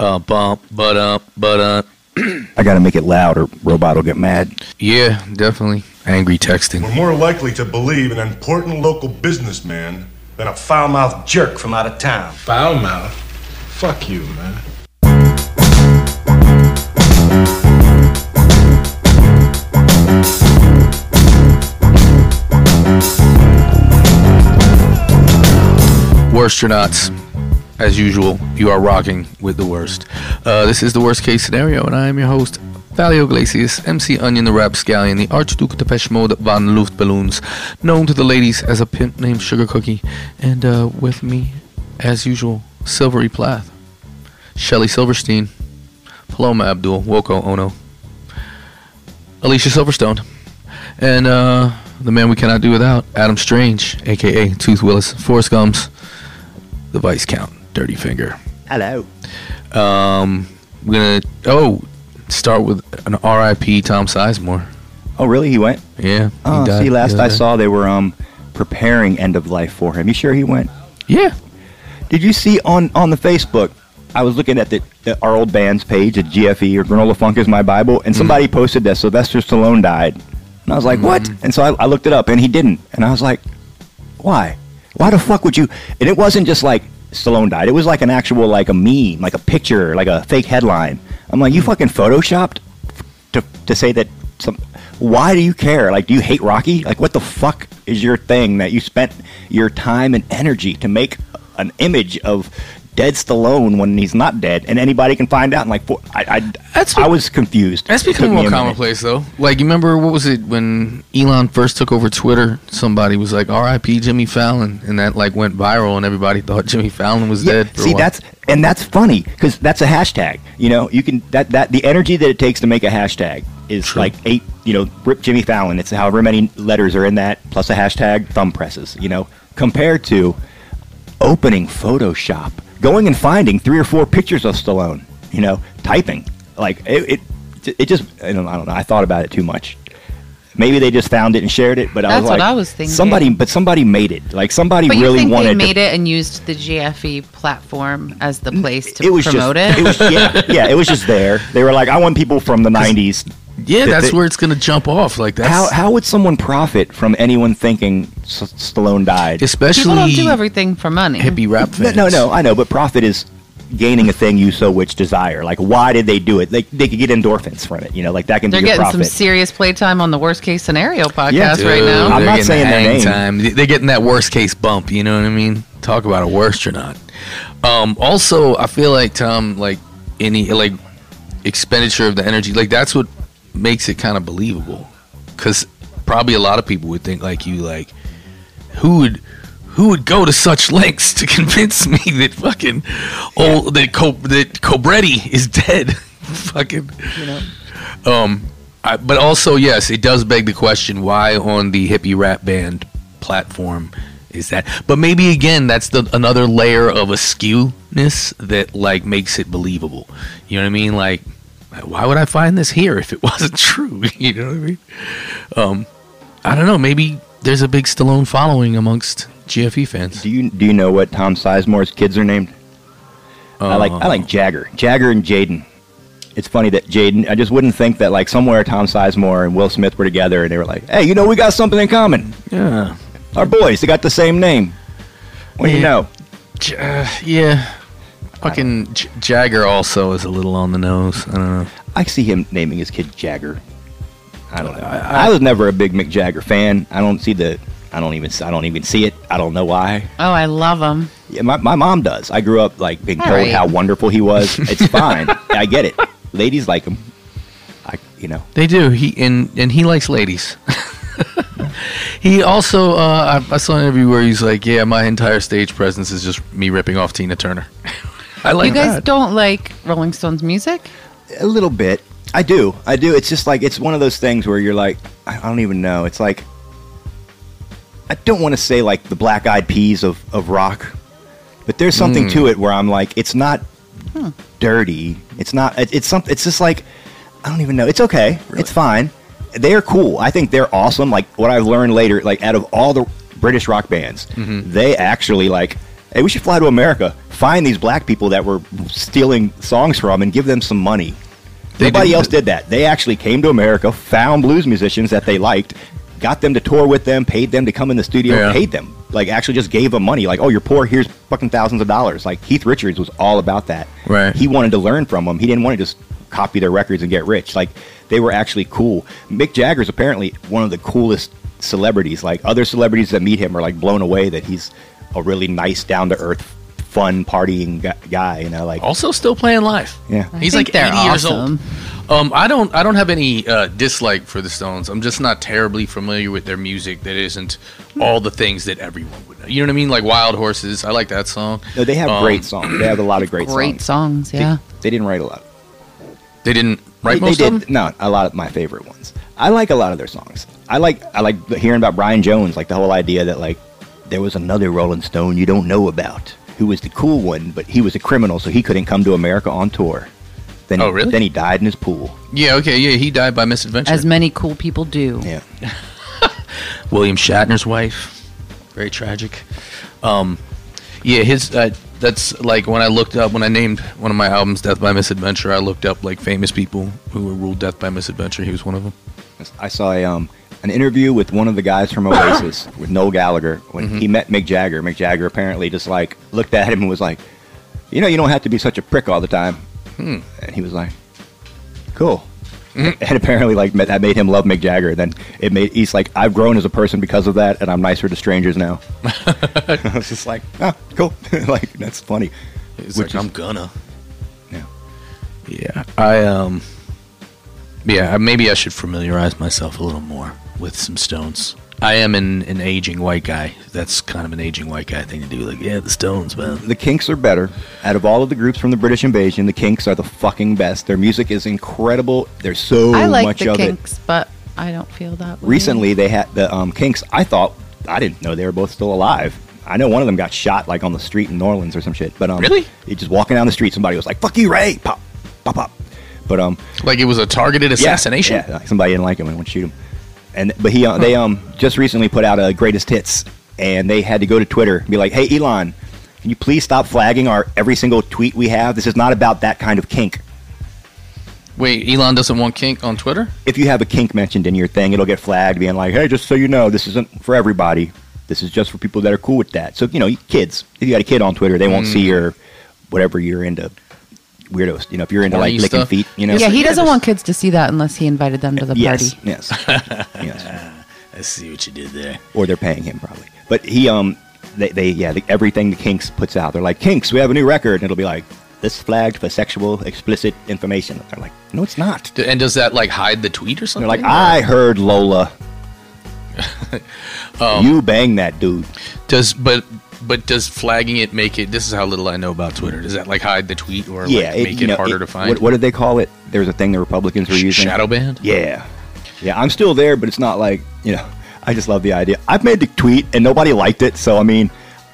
Uh, bump, but up, but up. I gotta make it loud or Robot will get mad. Yeah, definitely. Angry texting. We're more likely to believe an important local businessman than a foul-mouthed jerk from out of town. Foul mouth. Fuck you, man. Worstronauts. As usual, you are rocking with the worst. Uh, this is the worst case scenario, and I am your host, Valio Iglesias, MC Onion the Rapscallion, the Archduke Depeche Mode Von Luftballons, known to the ladies as a pimp named Sugar Cookie, and uh, with me, as usual, Silvery Plath, Shelly Silverstein, Paloma Abdul, Woko Ono, Alicia Silverstone, and uh, the man we cannot do without, Adam Strange, aka Tooth Willis, Forrest Gums, the Vice Count, Dirty Finger. Hello. Um, we're gonna oh start with an R.I.P. Tom Sizemore. Oh, really? He went? Yeah. he Oh, died see, last I saw they were um preparing end of life for him. You sure he went? Yeah. Did you see on on the Facebook? I was looking at the, the our old band's page at GFE or Granola Funk is my Bible, and somebody posted that Sylvester Stallone died, and I was like, what? And so I, I looked it up, and he didn't, and I was like, why? Why the fuck would you? And it wasn't just like Stallone died; it was like an actual like a meme, like a picture, like a fake headline. I'm like, you fucking photoshopped to to say that some. Why do you care? Like, do you hate Rocky? Like, what the fuck is your thing that you spent your time and energy to make an image of dead Stallone when he's not dead, and anybody can find out? And like, I, I, That's I was confused. That's becoming more commonplace though. Like you remember what was it when Elon first took over Twitter? Somebody was like R.I.P. Jimmy Fallon, and that like went viral, and everybody thought Jimmy Fallon was Yeah, dead. See, that's and that's funny because that's a hashtag. You know, you can that that the energy that it takes to make a hashtag is True. like eight. You know, rip Jimmy Fallon. It's however many letters are in that plus a hashtag thumb presses. You know, compared to opening Photoshop, going and finding three or four pictures of Stallone. You know, typing like it. It, it just I don't, I don't know. I thought about it too much. Maybe they just found it and shared it, but I That's was what like, I was thinking. Somebody, but somebody made it. Like somebody But really think wanted they to made it and used the GFE platform as the place to it was promote just, it? was yeah, yeah, it was just there. They were like, I want people from the '90s. Yeah, Th- that's th- where it's gonna jump off. Like that. How how would someone profit from anyone thinking S- Stallone died? especially People don't do everything for money. hippie rap No, fans. no, no, I know, but profit is gaining a thing you so which desire. Like, why did they do it? Like, they could get endorphins from it. You know, like that can They're be your getting some serious playtime on the worst case scenario podcast Yeah, right now. I'm not saying their hang name. time. They're getting that worst case bump. You know what I mean? Talk about a worst or not. Um, also, I feel like Tom, like any like expenditure of the energy, like that's what makes it kind of believable. Because probably a lot of people would think like you, like who would who would go to such lengths to convince me that fucking old that Co- that Cobretti is dead? fucking you know, um, I, but also, yes, it does beg the question: Why on the hippie rap band platform is that? But maybe again, that's the another layer of askewness that like makes it believable. You know what I mean? Like, why would I find this here if it wasn't true? you know what I mean? Um, I don't know. Maybe there's a big Stallone following amongst GFE fans. do you do you know what Tom Sizemore's kids are named? I like I like Jagger, Jagger and Jaden. It's funny that Jaden. I just wouldn't think that like somewhere Tom Sizemore and Will Smith were together and they were like, hey, you know, we got something in common. Yeah. Our boys, they got the same name. What do you know? Uh, yeah. Fucking J- Jagger also is a little on the nose. I don't know. I see him naming his kid Jagger. I don't know. I, I was never a big Mick Jagger fan. I don't see the. I don't even. I don't even see it. I don't know why. oh, I love him. Yeah, my, my mom does. I grew up like being All told right. how wonderful he was. It's fine. I get it. Ladies like him. I you know. They do. He and and he likes ladies. he also, uh, I, I saw an interview where he's like, "Yeah, my entire stage presence is just me ripping off Tina Turner." I like you guys that. don't like Rolling Stones music? A little bit. I do. I do. It's just like it's one of those things where you're like, I I don't even know. It's like I don't want to say like the Black Eyed Peas of of rock, but there's something to hmm. it where I'm like, it's not dirty. It's not. It, it's something. It's just like I don't even know. It's okay. It's fine. They're cool. I think they're awesome. Like what I've learned later, like out of all the British rock bands, mm-hmm. they actually like Hey, we should fly to America, find these black people that were stealing songs from, and give them some money. They Nobody did- else did that. They actually came to America, found blues musicians that they liked, got them to tour with them, paid them to come in the studio, Yeah. paid them. Like actually just gave them money. Like, oh, you're poor. Here's fucking thousands of dollars. Like Keith Richards was all about that. Right. He wanted to learn from them. He didn't want to just copy their records and get rich. Like they were actually cool. Mick Jagger's apparently one of the coolest celebrities. Like other celebrities that meet him are like blown away that he's a really nice, down to earth, fun partying guy. You know, like Also, still playing live. Yeah. I he's like they're eighty years awesome. old. Um, I don't, I don't have any uh, dislike for the Stones. I'm just not terribly familiar with their music. That isn't all the things that everyone would know. You know what I mean? Like Wild Horses. I like that song. no, they have Um, great songs. They have a lot of great, songs. Great songs. songs, yeah. They, they didn't write a lot. They didn't write they, most they of them. no a lot of my favorite ones. I like a lot of their songs. I like I like hearing about Brian Jones, like the whole idea that like there was another Rolling Stone you don't know about who was the cool one, but he was a criminal, so he couldn't come to America on tour. Then, Oh, he, really? Then he died in his pool. Yeah. Okay. Yeah. He died by misadventure. As many cool people do. Yeah, William Shatner's wife. Very tragic. Um, yeah, his. Uh, that's like when I looked up when I named one of my albums "Death by Misadventure." I looked up like famous people who were ruled death by misadventure. He was one of them. I saw a, um, an interview with one of the guys from Oasis with Noel Gallagher when Mm-hmm. he met Mick Jagger. Mick Jagger apparently just like looked at him and was like, "You know, you don't have to be such a prick all the time." Hmm. And he was like, "Cool." Mm-hmm. And apparently, like that made him love Mick Jagger. Then it made he's like, "I've grown as a person because of that, and I'm nicer to strangers now." I was just like, "Oh, cool." like that's funny. He's Which like, is- I'm gonna. Yeah. Yeah, I um, yeah, maybe I should familiarize myself a little more with some Stones. I am an, an aging white guy. That's kind of an aging white guy thing to do. Like, yeah, the Stones, man. The Kinks are better. Out of all of the groups from the British Invasion, the Kinks are the fucking best. Their music is incredible. There's so I like much the of it. Kinks, but I don't feel that way. recently they had the um, Kinks. I thought I didn't know they were both still alive. I know one of them got shot like on the street in New Orleans or some shit. But um, Really? He just walking down the street, somebody was like, "Fuck you, Ray!" Pop, pop, pop. But um, Like it was a targeted yeah, assassination. Yeah, like somebody didn't like him and went to shoot him. And but he uh, they um just recently put out a greatest hits, and they had to go to Twitter and be like, "Hey Elon, can you please stop flagging our every single tweet we have? This is not about that kind of kink." Wait, Elon doesn't want kink on Twitter? if you have a kink mentioned in your thing, it'll get flagged, being like, "Hey, just so you know, this isn't for everybody. This is just for people that are cool with that." So you know, kids, if you got a kid on Twitter, they won't see your whatever you're into weirdos. You know, if you're into like licking stuff. feet, you know, Yeah, he doesn't want kids to see that unless he invited them to the yes, party. yes, yes, I see what you did there. or they're paying him probably. But he, um, they, they yeah, the, everything the Kinks puts out, they're like, "Kinks, we have a new record," and it'll be like. This flagged for sexual explicit information. They're like, no, it's not. And does that like hide the tweet or something? They're like, Or- I heard Lola. Um, you bang that dude. Does but but does flagging it make it? This is how little I know about Twitter. Does that like hide the tweet or yeah, like, make it, know, harder to find? What, what did they call it? There was a thing the Republicans were using. shadow banned? Yeah, yeah. I'm still there, but it's not like you know. I just love the idea. I've made the tweet and nobody liked it, so I mean,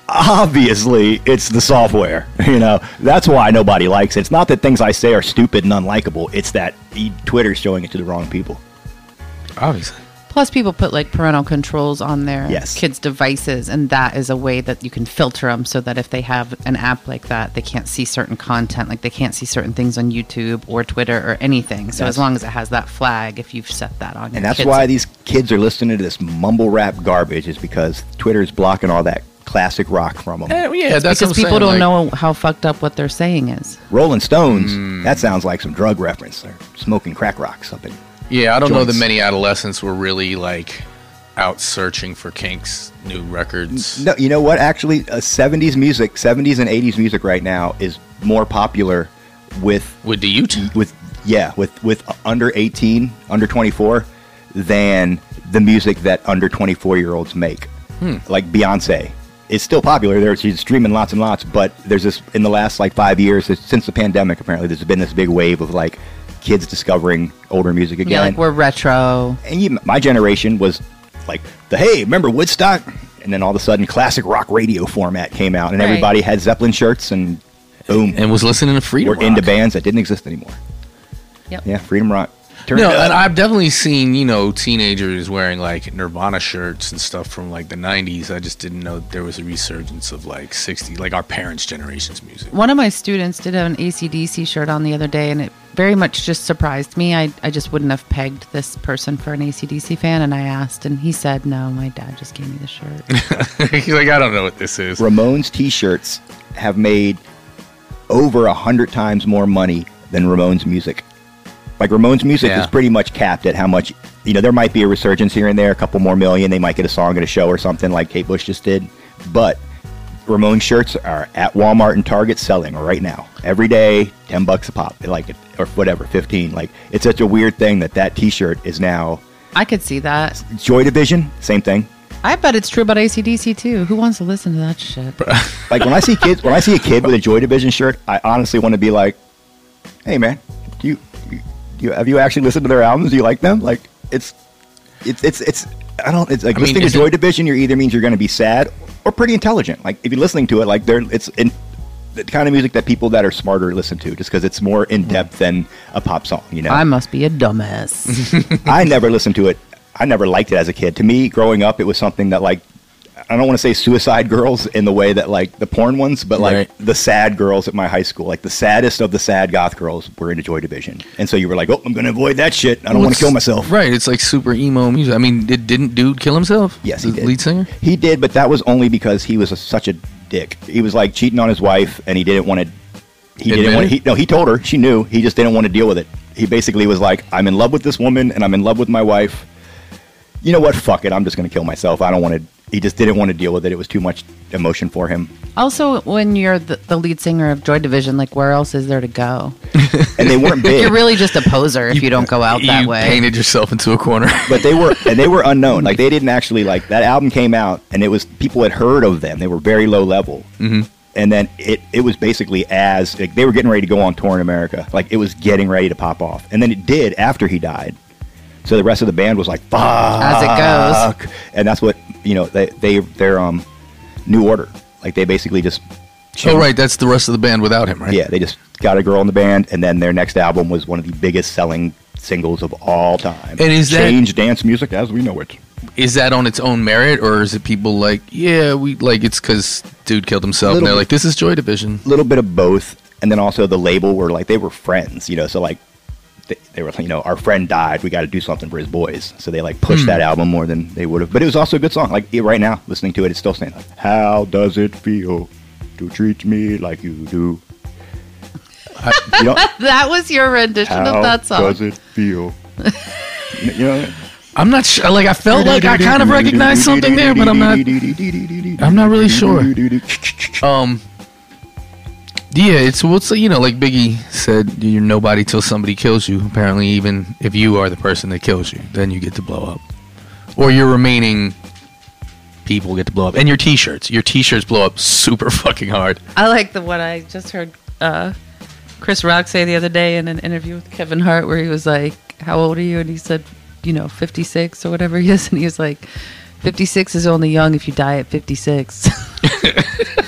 obviously it's the software. You know, that's why nobody likes it. It's not that things I say are stupid and unlikable. It's that Twitter's showing it to the wrong people. Obviously. Plus, people put like parental controls on their Yes. kids' devices, and that is a way that you can filter them so that if they have an app like that, they can't see certain content, like they can't see certain things on YouTube or Twitter or anything. So That's- as long as it has that flag, if you've set that on, your And that's kids' why these kids are listening to this mumble rap garbage is because Twitter is blocking all that classic rock from them. Eh, yeah, that's because what I'm people saying, don't like- know how fucked up what they're saying is. Rolling Stones, Hmm. that sounds like some drug reference. They're smoking crack rock something. Yeah, I don't know that many adolescents were really like out searching for Kink's new records. No, you know what? Actually, uh, 70s music, 70s and 80s music right now is more popular with With the YouTube. with yeah, with with under 18, under 24 than the music that under 24 year olds make. Hmm. Like Beyonce. is still popular. There, she's streaming lots and lots. But there's this in the last like five years, since the pandemic. Apparently, there's been this big wave of like kids discovering older music again. Yeah, like we're retro. and you, my generation was like the hey, remember Woodstock? And then all of a sudden, classic rock radio format came out, and Right. everybody had Zeppelin shirts, and boom, And was listening to Freedom we're into bands that didn't exist anymore. Yep. Yeah, Freedom Rock. Turn no, up. and I've definitely seen you know teenagers wearing like Nirvana shirts and stuff from like the '90s. I just didn't know there was a resurgence of like '60, like our parents' generation's music. One of my students did have an ACDC shirt on the other day, and it very much just surprised me. I, I just wouldn't have pegged this person for an ACDC fan, and I asked, and he said, no, my dad just gave me the shirt. He's like, I don't know what this is. Ramones T-shirts have made over a hundred times more money than Ramones music. Like Ramones music Yeah. is pretty much capped at how much. You know, there might be a resurgence here and there, a couple more million. They might get a song at a show or something like Kate Bush just did. But Ramones shirts are at Walmart and Target selling right now. Every day, ten bucks a pop. Like or whatever, fifteen. Like it's such a weird thing that that T-shirt is now I could see that. Joy Division. Same thing. I bet it's true about ACDC too. Who wants to listen to that shit? Like when I see kids, when I see a kid with a Joy Division shirt, I honestly want to be like, "Hey, man, do you, you, you have you actually listened to their albums? Do you like them? Like, it's, it's, it's, it's. I don't. It's like I mean, listening to isn't- Joy Division. You're either means you're going to be sad or pretty intelligent. Like if you're listening to it, like they're it's in the kind of music that people that are smarter listen to, just because it's more in mm-hmm. depth than a pop song. You know, I must be a dumbass. I never listened to it. I never liked it as a kid. To me, growing up, it was something that like I don't want to say suicide girls in the way that like the porn ones, but like Right. the sad girls at my high school, like the saddest of the sad goth girls were into Joy Division, and so you were like, oh, I'm going to avoid that shit. I don't want to kill myself. Right, it's like super emo music. I mean, did, didn't dude kill himself? Yes, he the did. lead singer. He did, but that was only because he was a, such a dick. He was like cheating on his wife, and he didn't want to. He Admit didn't want. it? He, no, he told her. She knew. He just didn't want to deal with it. He basically was like, "I'm in love with this woman, and I'm in love with my wife. You know what? Fuck it. I'm just going to kill myself. I don't want to." He just didn't want to deal with it. It was too much emotion for him. also, when you're the, the lead singer of Joy Division, like where else is there to go? And they weren't big. You're really just a poser if you, don't go out that you way. painted yourself into a corner. but they were and they were unknown. Like they didn't actually like that album came out and it was people had heard of them. They were very low level. Mm-hmm. And then it it was basically as like, they were getting ready to go on tour in America. Like it was getting ready to pop off. And then it did after he died. So the rest of the band was like, "Fuck," As it goes. and that's what you know. They they they're um New Order. Like they basically just oh, right, that's the rest of the band without him, right? yeah they just got a girl in the band, and then their next album was one of the biggest selling singles of all time. And is that- change dance music as we know it? Is that on its own merit, or is it people like, yeah, we like it's because dude killed himself, and they're bit. like, this is Joy Division. A little bit of both, and then also the label were like they were friends, you know. So like they, they were, you know, our friend died, we got to do something for his boys. So they like pushed that album more than they would have. But it was also a good song. Like yeah, right now, listening to it, it's still saying like, "How does it feel to treat me like you do?" you know, that was your rendition how of that song. How does it feel? you know, I'm not sure. Like I felt like I kind of recognized something there, but I'm not. I'm not really sure. Um. Yeah, it's what's you know, like Biggie said, you're nobody till somebody kills you. Apparently, even if you are the person that kills you, then you get to blow up, or your remaining people get to blow up, and your T-shirts, your T-shirts blow up super fucking hard. I like the what I just heard uh, Chris Rock say the other day in an interview with Kevin Hart, where he was like, "How old are you?" And he said, "You know, 56 or whatever he is," and he was like, "56 is only young if you die at 56."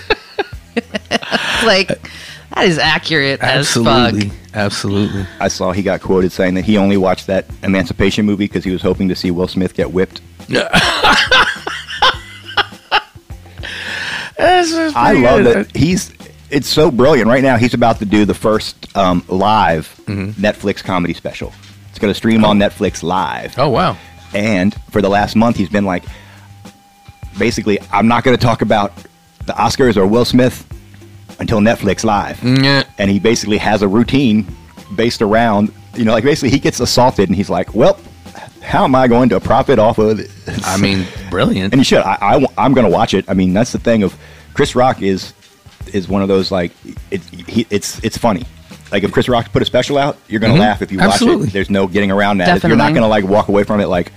like that is accurate as Absolutely, fuck. absolutely. I saw he got quoted saying that he only watched that Emancipation movie because he was hoping to see Will Smith get whipped. I love that he's. It's so brilliant. Right now, he's about to do the first um, live Mm-hmm. Netflix comedy special. It's going to stream on Netflix live. Oh wow. And for the last month, he's been like, basically, I'm not going to talk about the Oscars or Will Smith until Netflix live. Yeah. And he basically has a routine based around, you know, like basically he gets assaulted and he's like, well, how am I going to profit off of this? I mean, brilliant. and you should. I, I am going to watch it. I mean, that's the thing of Chris Rock is is one of those like it, he, it's it's funny. Like if Chris Rock put a special out, you're going to Mhm. laugh if you Absolutely. watch it. There's no getting around that. You're not Definitely. going to like walk away from it like,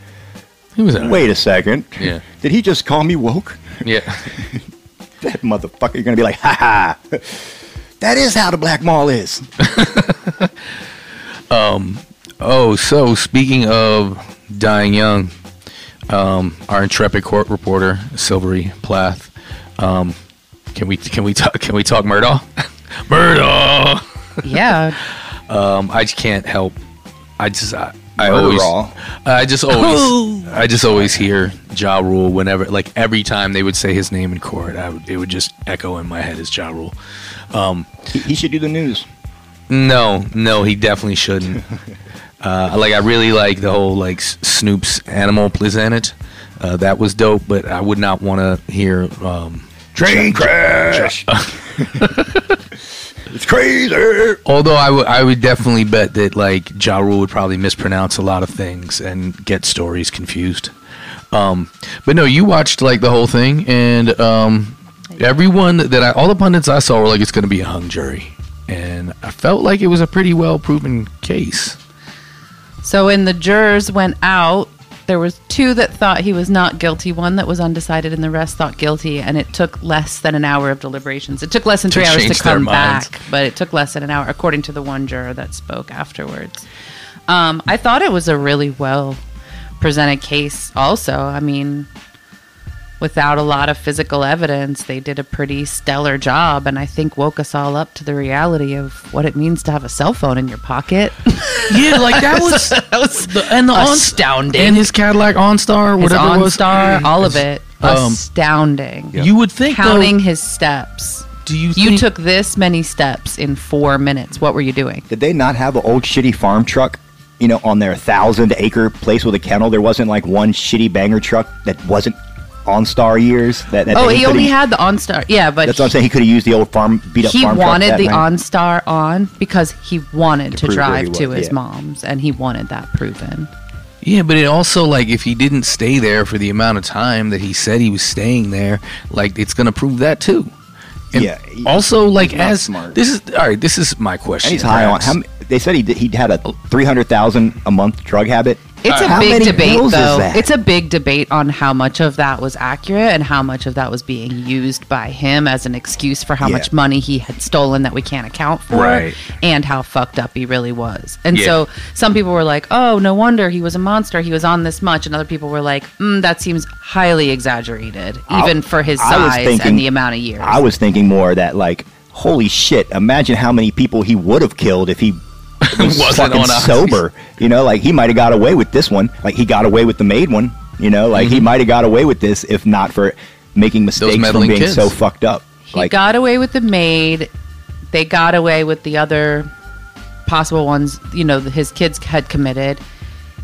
was wait a second, Yeah. did he just call me woke? Yeah. That motherfucker. You're going to be like, ha ha. That is how the black mall is. um, Oh, so speaking of dying young, um, our intrepid court reporter Silvery Plath. Um, can we can we talk can we talk Murdaugh? Murdaugh. Yeah, Um, I just can't help. I just I, I always, Raw. I just always, I just always hear Ja Rule whenever, like every time they would say his name in court, I would, it would just echo in my head as Ja Rule. He, he should do the news. No, no, he definitely shouldn't. uh, like I really like the whole like Snoop's Animal Planet. Uh, that was dope, but I would not want to hear. Um, Train crash. it's crazy. although I would, I would definitely bet that like Ja Rule would probably mispronounce a lot of things and get stories confused. Um, but no, you watched like the whole thing, and um, everyone that I, all the pundits I saw were like, it's going to be a hung jury, and I felt like it was a pretty well proven case. So when the jurors went out, there was two that thought he was not guilty, one that was undecided, and the rest thought guilty. And it took less than an hour of deliberations. It took less than To three hours to come back, but it took less than an hour, according to the one juror that spoke afterwards. Um, I thought it was a really well presented case. Also, I mean, without a lot of physical evidence, they did a pretty stellar job, and I think woke us all up to the reality of what it means to have a cell phone in your pocket. Yeah, like that was, that was the, and the on- astounding. and his Cadillac OnStar, his whatever it was. OnStar, all of it, Um, astounding. You would think though- Counting his steps. Do you? You took this many steps in four minutes. What were you doing? Did they not have an old shitty farm truck? You know, on their thousand acre place with a kennel, there wasn't like one shitty banger truck that wasn't on Star years. That, that Oh, they he only had the OnStar. Yeah, but That's what I'm saying. He could have used the old farm beat up he farm truck wanted that the night. OnStar on because he wanted to prove where drive to was, his yeah. mom's, and he wanted that proven. Yeah, but it also like if he didn't stay there for the amount of time that he said he was staying there, like it's going to prove that too. And Yeah, he- Also, like not as smart. this is all right. This is my question. And he's high on. How, they said he did, he had a three hundred thousand a month drug habit. It's a How big debate, though. It's a big debate on how much of that was accurate and how much of that was being used by him as an excuse for how Yeah. much money he had stolen that we can't account for, Right. and how fucked up he really was. And Yeah. so some people were like, "Oh, no wonder he was a monster. He was on this much," and other people were like, mm, "That seems highly exaggerated, even for his size thinking- and the amount of years." I was thinking more that like, holy shit! Imagine how many people he would have killed if he was Wasn't fucking on sober. You know, like he might have got away with this one. Like he got away with the maid one. You know, like he mm-hmm. might have got away with this if not for making mistakes from being kids. so fucked up. He like got away with the maid. They got away with the other possible ones. You know, his kids had committed.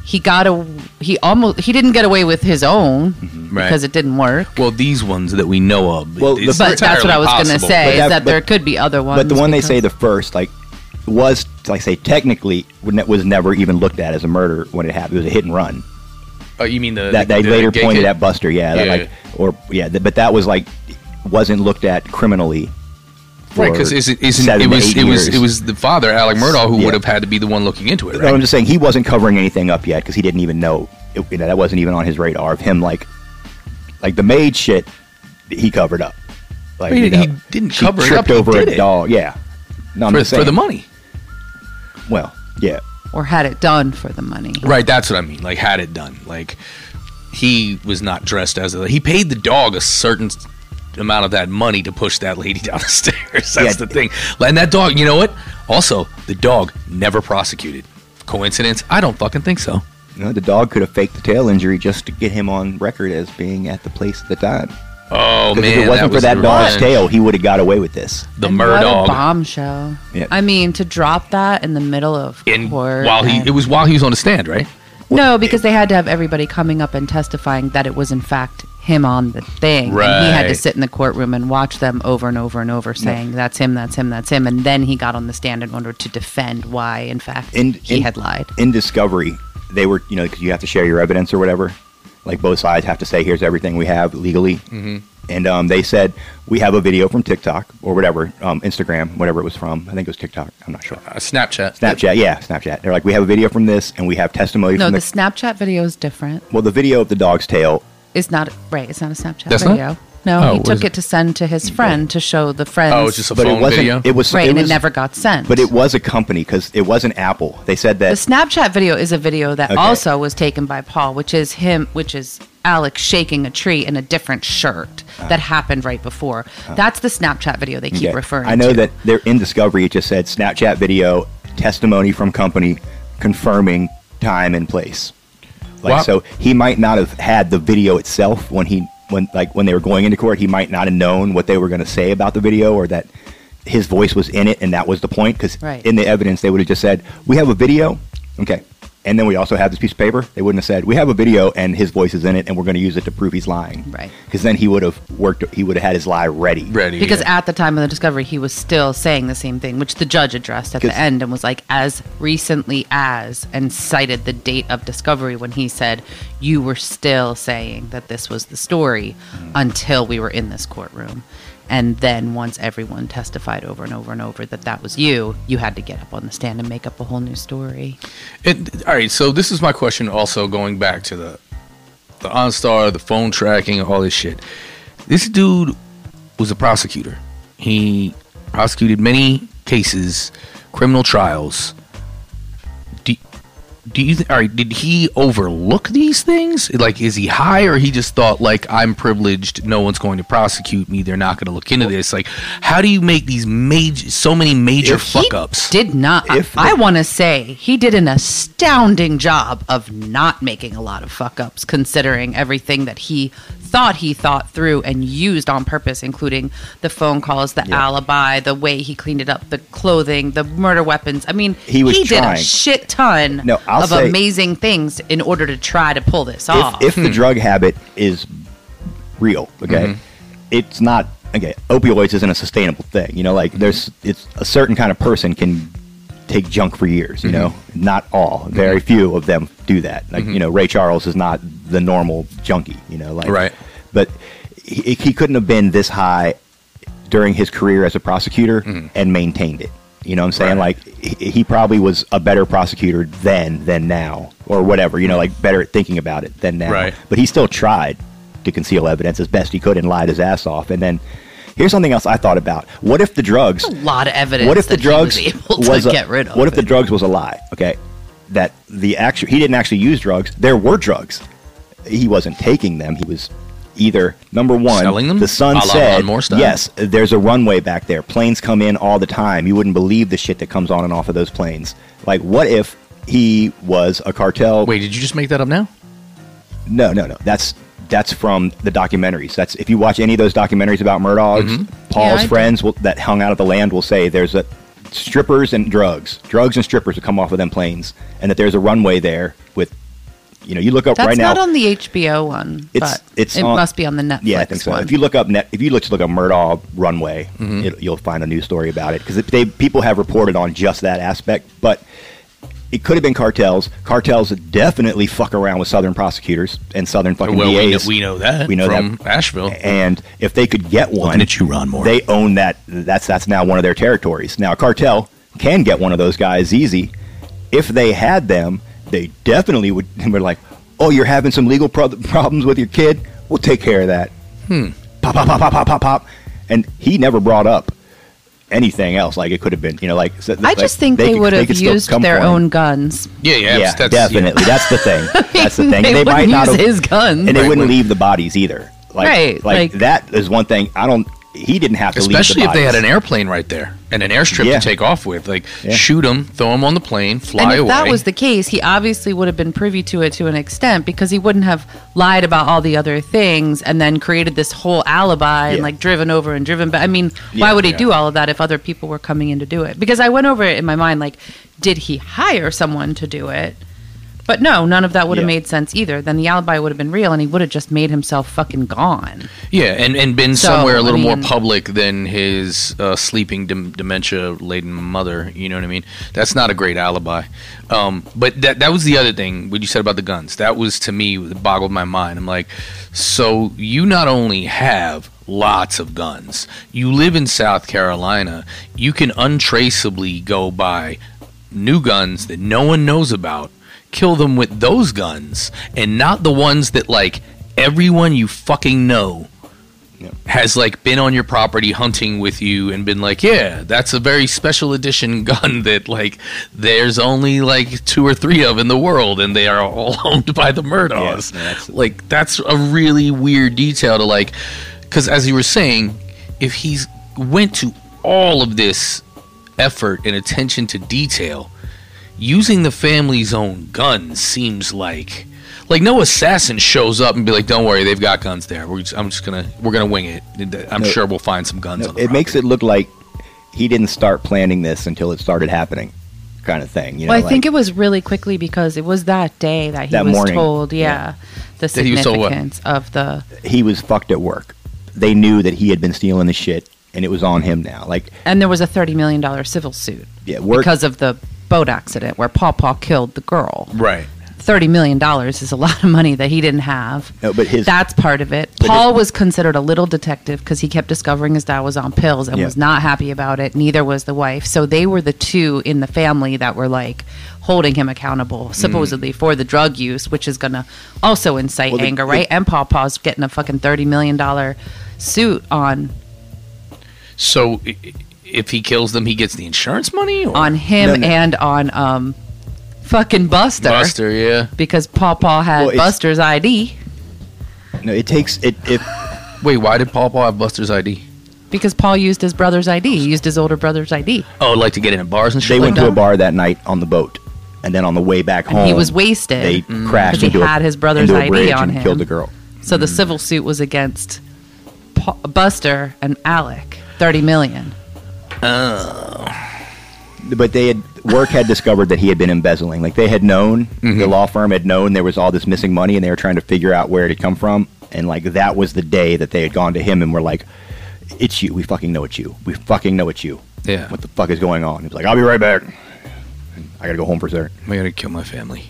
He got a. He almost. He didn't get away with his own mm-hmm. Right. because it didn't work. well, these ones that we know of. Well, But that's what I was going to say But is that- that, but- there could be other ones. But the one they say the first, like, was like say technically was never even looked at as a murder when it happened. It was a hit and run. Oh, you mean the That the, they the later pointed kid? at Buster. Yeah, that, Yeah, like or yeah, but that was like wasn't looked at criminally. right? Because isn't it was it was it was the father Alec Murdaugh who Yeah. would have had to be the one looking into it, No, I'm just saying he wasn't covering anything up yet because he didn't even know. It, you know, that wasn't even on his radar of him like like the maid shit. He covered up. Like He- you know, he didn't cover it tripped up, he over a it. dog. Yeah, no, I'm for, for the money, Well, yeah, or had it done for the money. right? That's what I mean. Like had it done, like he was not dressed as a. He paid the dog a certain amount of that money to push that lady down the stairs. That's Yeah. the thing. And that dog, you know what? Also, the dog never prosecuted. Coincidence? I don't fucking think so. you know, the dog could have faked the tail injury just to get him on record as being at the place at the time. Oh man, if it wasn't for was that dog's revenge. tail, he would have got away with this. the And what a bombshell. Yeah. I mean, to drop that in the middle of In court. while he, and- it was while he was on the stand, right? No, because they had to have everybody coming up and testifying that it was in fact him on the thing. And he had to sit in the courtroom and watch them over and over and over saying, That's him, that's him, that's him. And then he got on the stand in order to defend why, in fact, In- he in- had lied. In discovery, they were, you know, because you have to share your evidence or whatever. Like both sides have to say, "Here's everything we have legally." Mm-hmm. And um, they said we have a video from TikTok or whatever, um, Instagram, whatever it was from. I think it was TikTok. I'm not sure. Uh, Snapchat. Snapchat, yeah, Snapchat. They're like, we have a video from this, and we have testimony No, from the the. Snapchat video is different. well, the video of the dog's tail. It's not, right, it's not a Snapchat That's not? Video. No, Oh, he what took it it? to send to his friend to show the friends. Oh, it's just a But phone it wasn't. video. It was right, it and was, it never got sent. But it was a company because it wasn't Apple. They said that. The. Snapchat video is a video that Okay. also was taken by Paul, which is him, which is Alex shaking a tree in a different shirt ah. that happened right before. Ah. That's the Snapchat video they keep Okay. referring I know to. that they're in Discovery. It just said Snapchat video testimony from company confirming time and place. Like Wow. so, he might not have had the video itself when he when like when they were going into court. He might not have known what they were going to say about the video or that his voice was in it and that was the point. Because Right. in the evidence, they would have just said, "We have a video." Okay. And then we also have this piece of paper. They wouldn't have said, "We have a video and his voice is in it, and we're going to use it to prove he's lying." Right. Because then he would have worked. He would have had his lie ready. Ready. Because yeah. at the time of the discovery, he was still saying the same thing, which the judge addressed at the end and was like, as recently as, and cited the date of discovery when he said, You were still saying that this was the story Mm. until we were in this courtroom. And then once everyone testified over and over and over that that was you, you had to get up on the stand and make up a whole new story. All right, so this is my question. Also, going back to the the OnStar, the phone tracking, all this shit. This dude was a prosecutor. He prosecuted many cases, criminal trials. Do, do you th- all right? Did he overlook these things? Like, is he high, or he just thought like I'm privileged? No one's going to prosecute me. They're not going to look into this. Like, how do you make these major, so many major If fuck he ups? Did not. If I, the- want to say he did an astounding job of not making a lot of fuck ups, considering everything that he thought he thought through and used on purpose, including the phone calls, the Yeah. alibi, the way he cleaned it up, the clothing, the murder weapons. I mean, He was did a shit ton No, I'll of say- amazing things in order to try to pull this off. if, if the drug habit is real, okay, Mm-hmm. it's not okay. Opioids isn't a sustainable thing. You know, like Mm-hmm. there's it's a certain kind of person can take junk for years. You know, Mm-hmm. not all. Very few of them do that. Like you know, Ray Charles is not the normal junkie. You know, like Right. But he, he couldn't have been this high during his career as a prosecutor and maintained it. You know what I'm saying? Right. Like he, he probably was a better prosecutor then than now, or whatever. You know, like better at thinking about it than now. Right. But he still tried to conceal evidence as best he could and lied his ass off. And then here's something else I thought about: What if the drugs? a lot of evidence. What if the drugs he was able to a- get rid of? What if the drugs was a lie? Okay, that the actual he didn't actually use drugs. There were drugs. He wasn't taking them. He was either number one. Selling them? The sun said Ron Moore style? yes. There's a runway back there. Planes come in all the time. You wouldn't believe the shit that comes on and off of those planes. Like, what if he was a cartel? Wait, did you just make that up now? No, no, no. That's that's from the documentaries. That's if you watch any of those documentaries about Murdaugh's, Mm-hmm. Paul's Yeah, I friends will, that hung out at the land will say there's a strippers and drugs, drugs and strippers that come off of them planes, and that there's a runway there with, you know, you look up That's right now. That's not on the HBO one, It's- but it's it on- must be on the Netflix yeah, I think so. one. If you look up net, if you look to look up Murdaugh runway, Mm-hmm. it, you'll find a news story about it because they people have reported on just that aspect, but. It could have been cartels. Cartels definitely fuck around with Southern prosecutors and Southern fucking well, we know, DAs. we know that We know from that. Asheville. and if they could get one, Looking at you, Ron Moore. they own that. That's that's now one of their territories. Now a cartel can get one of those guys easy. If they had them, they definitely would. We're like, oh, you're having some legal pro- problems with your kid. We'll take care of that. Hmm. Pop, pop, pop, pop, pop, pop, pop. And he never brought up anything else. Like it could have been, you know, like. so- I like, just think they, could- would have could used their for him. own guns. yeah, yeah, Yeah, that's, definitely. That's the thing. That's the thing. They And wouldn't use have- his guns. and they Right, wouldn't when- leave the bodies either. Like, Right, like, like- that is one thing. I don't. He didn't have to Especially leave if the they had an airplane right there and an airstrip Yeah. to take off with. Like, Yeah. shoot him throw him on the plane, fly and if away. that was the case, he obviously would have been privy to it to an extent because he wouldn't have lied about all the other things and then created this whole alibi and like driven over and driven back. I mean, why Yeah, would he yeah. do all of that if other people were coming in to do it? Because I went over it in my mind like, did he hire someone to do it? But no, none of that would have Yeah. made sense either. Then the alibi would have been real and he would have just made himself fucking gone. yeah, and, and been So, somewhere a little more mean- public than his uh, sleeping dem- dementia laden mother. You know what I mean? That's not a great alibi. Um, but that that was the other thing. What you said about the guns. That was to me boggled my mind. I'm like, so you not only have lots of guns, you live in South Carolina. You can untraceably go buy new guns that no one knows about, kill them with those guns, and not the ones that like everyone you fucking know has like been on your property hunting with you and been like, yeah, that's a very special edition gun that like there's only like two or three of in the world, and they are all owned by the Murdaughs. Yeah, like that's a really weird detail to like, because as you were saying, if he's went to all of this effort and attention to detail, using the family's own guns seems like like no assassin shows up and be like, "Don't worry, they've got guns there. We're just, I'm just gonna we're gonna wing it. Uh, I'm No. sure we'll find some guns No, on the it makes it look like he didn't start planning this until it started happening, kind of thing. You know, Well, I think it was really quickly because it was that day that he That was morning. told, yeah, the That he was told what? significance of the. he was fucked at work. They knew that he had been stealing the shit, and it was on him now. Like, And there was a $30 million civil suit yeah, work. because of the boat accident where Paw Paw killed the girl. right. $30 million is a lot of money that he didn't have. no, but his That's part of it. Paul it- was considered a little detective because he kept discovering his dad was on pills and Yeah. was not happy about it. Neither was the wife. So they were the two in the family that were like holding him accountable, hmm. supposedly for the drug use, which is going to also incite Well, the- anger, the- right? and Paw Paw's getting a fucking $30 million suit on So i- i- if he kills them, he gets the insurance money or on him No, no. and on um fucking Buster, Buster, yeah. because Paw Paw had Well, Buster's ID no, it takes it. If Wait, why did Paul Paul have Buster's ID? because Paul used his brother's ID. He used his older brother's ID. Oh, like to get in bars and shit. they like went to a bar that night on the boat, and then on the way back And home, he was wasted. They Mm. crashed 'Cause he into a, had his brother's ID bridge on and him. killed the girl. So Mm. the civil suit was against Pa- Buster and Alec, thirty million. But they had work had discovered that he had been embezzling. Like they had known, Mm-hmm. the law firm had known there was all this missing money, and they were trying to figure out where it had come from. And like that was the day that they had gone to him and were like, "It's you. We fucking know it's you. We fucking know it's you. Yeah. What the fuck is going on?" He was like, "I'll be right back. I gotta go home for a second. I gotta kill my family.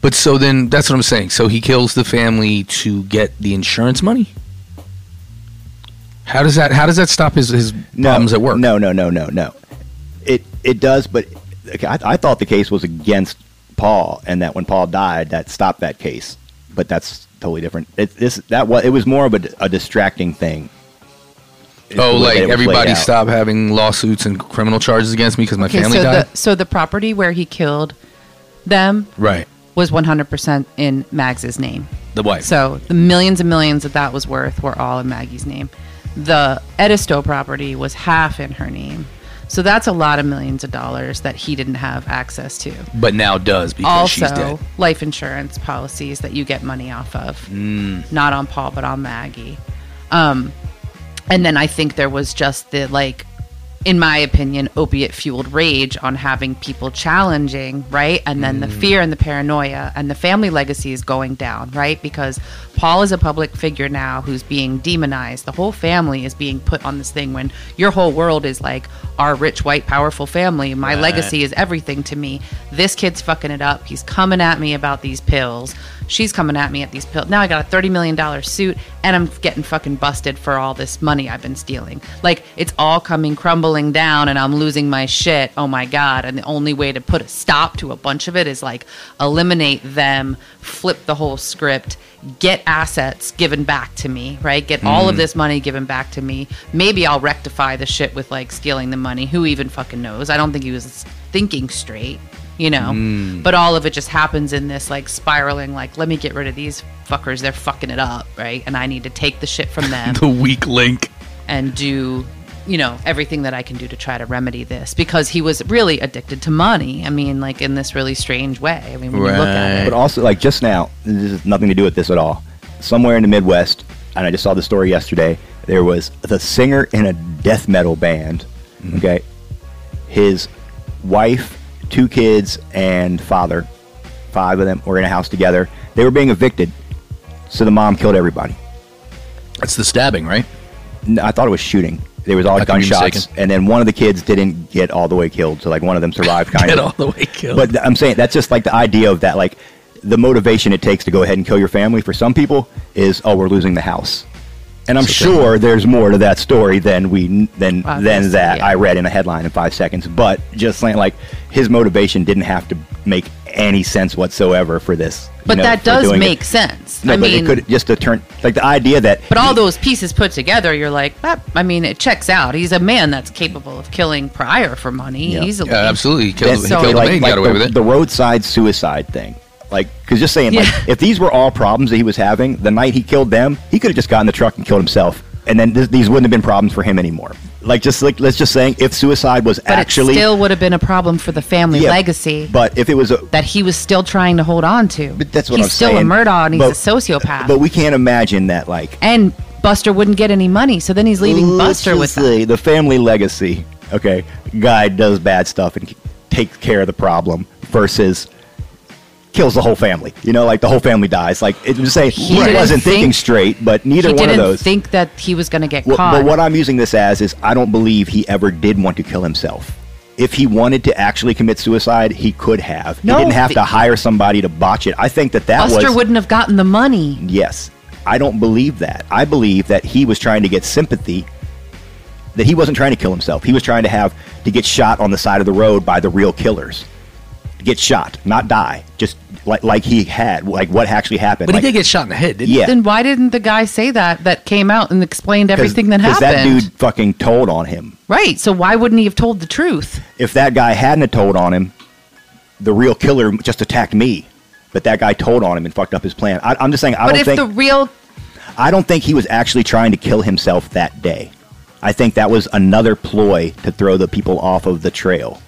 But so then that's what I'm saying. So he kills the family to get the insurance money. How does that? How does that stop his his No, problems at work? No, no, no, no, no. It it does, but okay, I, I thought the case was against Paul, and that when Paul died, that stopped that case. But that's totally different. It, this that was it was more of a, a distracting thing. Is the Oh, like that it was everybody laid out. stop having lawsuits and criminal charges against me because my Okay, family so died. the so the property where he killed them right. was one hundred percent in Mags's name. The wife. So the millions and millions that that was worth were all in Maggie's name. The Edisto property was half in her name. So that's a lot of millions of dollars that he didn't have access to. but now does because she's dead. also life insurance policies that you get money off of Mm. not on paul but on maggie um, and then i think there was just the like in my opinion opiate fueled rage on having people challenging right and then Mm. the fear and the paranoia and the family legacy is going down right because paul is a public figure now who's being demonized the whole family is being put on this thing when your whole world is like our rich white powerful family my Right. legacy is everything to me. This kid's fucking it up. He's coming at me about these pills. She's coming at me at these pills. Now I got a $30 million suit and I'm getting fucking busted for all this money I've been stealing. Like, it's all coming crumbling down and I'm losing my shit. Oh my God. And the only way to put a stop to a bunch of it is like eliminate them, flip the whole script, get assets given back to me, right? Get all of mm. this money given back to me. Maybe I'll rectify the shit with like stealing the money. Who even fucking knows? I don't think he was thinking straight, you know? Mm. But all of it just happens in this like spiraling, like, let me get rid of these fuckers. They're fucking it up, right? And I need to take the shit from them the weak link. and do you know everything that i can do to try to remedy this because he was really addicted to money i mean like in this really strange way i mean when you look at it But also, like just now, this has nothing to do with this at all. Somewhere in the Midwest, and I just saw the story yesterday. There was the singer in a death metal band. Mm-hmm. Okay, his wife, two kids, and father, five of them were in a house together. They were being evicted, so the mom killed everybody. That's the stabbing, right? No, I thought it was shooting. There was all I could be gunshots, and then one of the kids didn't get all the way killed. So like one of them survived, kind Get of. all the way killed. But I'm saying that's just like the idea of that, like the motivation it takes to go ahead and kill your family. For some people, is oh, we're losing the house, and I'm So sure there's more to that story than we than than that yeah. I read in a headline in five seconds. But just saying, like his motivation didn't have to make any sense whatsoever for this. but know, that does doing it. make sense No, i but mean it could just to turn like the idea that. but all those pieces put together you're like that, i mean it checks out he's a man that's capable of killing prior for money Yeah. easily yeah, absolutely. He killed, That's he so- killed like, the man. like got away the, with it. the roadside suicide thing. Like, because just saying, Yeah. like, if these were all problems that he was having, the night he killed them, he could have just gotten the truck and killed himself, and then th- these wouldn't have been problems for him anymore. Like just like let's just saying if suicide was But actually it still would have been a problem for the family Yeah, legacy But if it was a that he was still trying to hold on to. but that's what he's I'm still saying. a Murdaugh and he's But- a sociopath. But we can't imagine that like and Buster wouldn't get any money, so then he's leaving let's Buster with the family legacy. Okay, guy does bad stuff and takes care of the problem versus kills the whole family. You know, like the whole family dies. Like it was saying he, wasn't think- thinking straight, but neither one of didn't those. think that he was going to get Well, caught. but what I'm using this as is I don't believe he ever did want to kill himself. If he wanted to actually commit suicide, he could have. No, he didn't have to hire somebody to botch it. I think that that Buster was wouldn't have gotten the money. yes. I don't believe that. I believe that he was trying to get sympathy. That he wasn't trying to kill himself. He was trying to have to get shot on the side of the road by the real killers. To get shot, not die. Just like like he had, like what actually happened. But like, he did get shot in the head, didn't he? Yeah. Then why didn't the guy say that? That came out and explained everything that happened. Because that dude fucking told on him. right. So why wouldn't he have told the truth? if that guy hadn't have told on him, the real killer just attacked me. But that guy told on him and fucked up his plan. I, I'm just saying. I but don't if think. the real I don't think he was actually trying to kill himself that day. I think that was another ploy to throw the people off of the trail.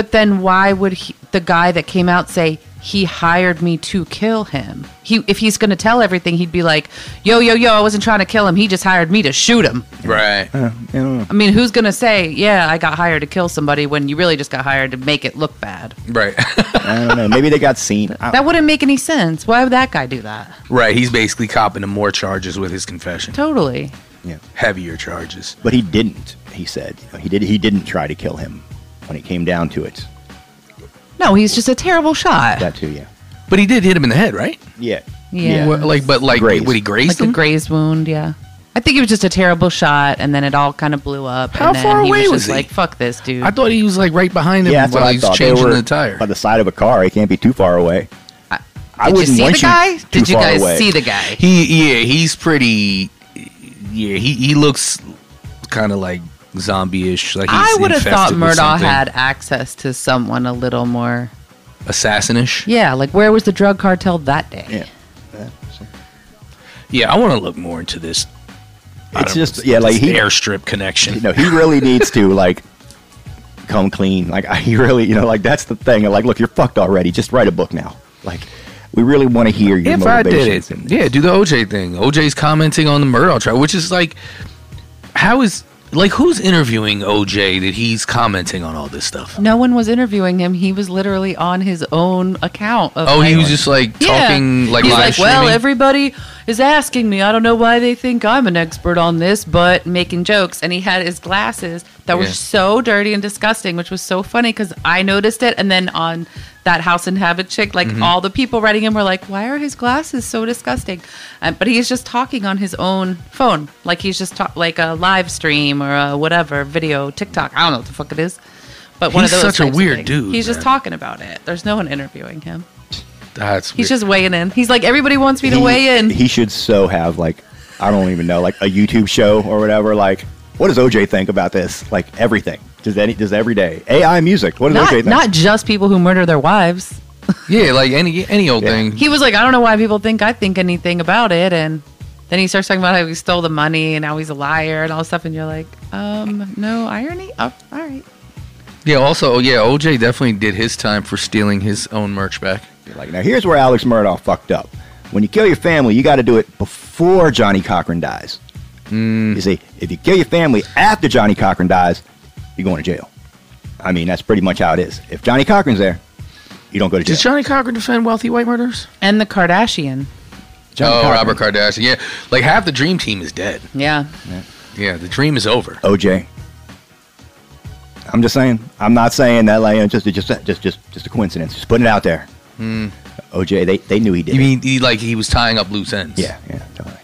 But then why would he, the guy that came out say he hired me to kill him? He if he's going to tell everything, he'd be like, "Yo, yo, yo, I wasn't trying to kill him. He just hired me to shoot him." he? Right. I mean, who's going to say, "Yeah, I got hired to kill somebody" when you really just got hired to make it look bad? Right. I don't know. Maybe they got seen. I- That wouldn't make any sense. Why would that guy do that? right. He's basically copping to more charges with his confession. Totally. yeah. Heavier charges. But he didn't. He said he did. He didn't try to kill him when it came down to it. No, he's just a terrible shot. That too. Yeah. But he did hit him in the head, right? Yeah. Yeah. What, like, but like, Grazed. what he grazed like him? a grazed wound, yeah. I think it was just a terrible shot, and then it all kind of blew up. How and then far he away was, was just he? like, "Fuck this, dude." I thought he was like right behind him Yeah, that's what while I he's thought. They changing were the tire. by the side of a car. He can't be too far away. I Did you wouldn't see want the guy? too Did you far guys away. see the guy? He yeah, he's pretty. Yeah, he he looks kind of like zombie-ish. Like he's I would have thought infested Murdaugh had access to someone a little more. assassin-ish. Yeah, like where was the drug cartel that day? Yeah. Yeah, I want to look more into this. It's don't know, just yeah, like this he airstrip connection. you know, he really needs to like come clean. Like I he really, you know, like that's the thing. Like, look, you're fucked already. Just write a book now. Like we really want to hear your if I did motivations. it, yeah, do the OJ thing. OJ's commenting on the Murdaugh trial, which is like, how is like who's interviewing OJ that he's commenting on all this stuff? No one was interviewing him. He was literally on his own account. Of Oh, he was just like Yeah. talking like He's live like, well, streaming? everybody is asking me. I don't know why they think I'm an expert on this, but making jokes. And he had his glasses that were Yeah. so dirty and disgusting, which was so funny because I noticed it. And then on that House and Habit chick, like Mm-hmm. all the people writing him were like, why are his glasses so disgusting? Um, but he's just talking on his own phone, like he's just ta- like a live stream or a whatever video, TikTok. I don't know what the fuck it is. But one He's of those such a weird dude, He's just talking about it. There's no one interviewing him. That's He's weird. just weighing in. He's like, everybody wants me to he, weigh in. He should so have like I don't even know, like a YouTube show or whatever. Like, what does OJ think about this? Like everything. Does any does every day AI music? What does OJ not, think? not just people who murder their wives. yeah, like any any old Yeah. thing. He was like, I don't know why people think I think anything about it. And then he starts talking about how he stole the money and now he's a liar and all this stuff. And you're like, um, no irony? Oh, all right. Yeah. Also, yeah, OJ definitely did his time for stealing his own merch back. Like now, here's where Alex Murdaugh fucked up. When you kill your family, you got to do it before Johnnie Cochran dies. Mm. You see, if you kill your family after Johnnie Cochran dies, you're going to jail. I mean, that's pretty much how it is. If Johnnie Cochran's there, you don't go to jail. Does Johnnie Cochran defend wealthy white murderers? And the Kardashian. Johnnie oh, Cochran. Robert Kardashian. Yeah, like half the dream team is dead. Yeah. Yeah, the dream is over. OJ. I'm just saying. I'm not saying that like just just just just just a coincidence. Just putting it out there. OJ, they they knew he did. You it. mean he, like he was tying up loose ends? Yeah, yeah, totally.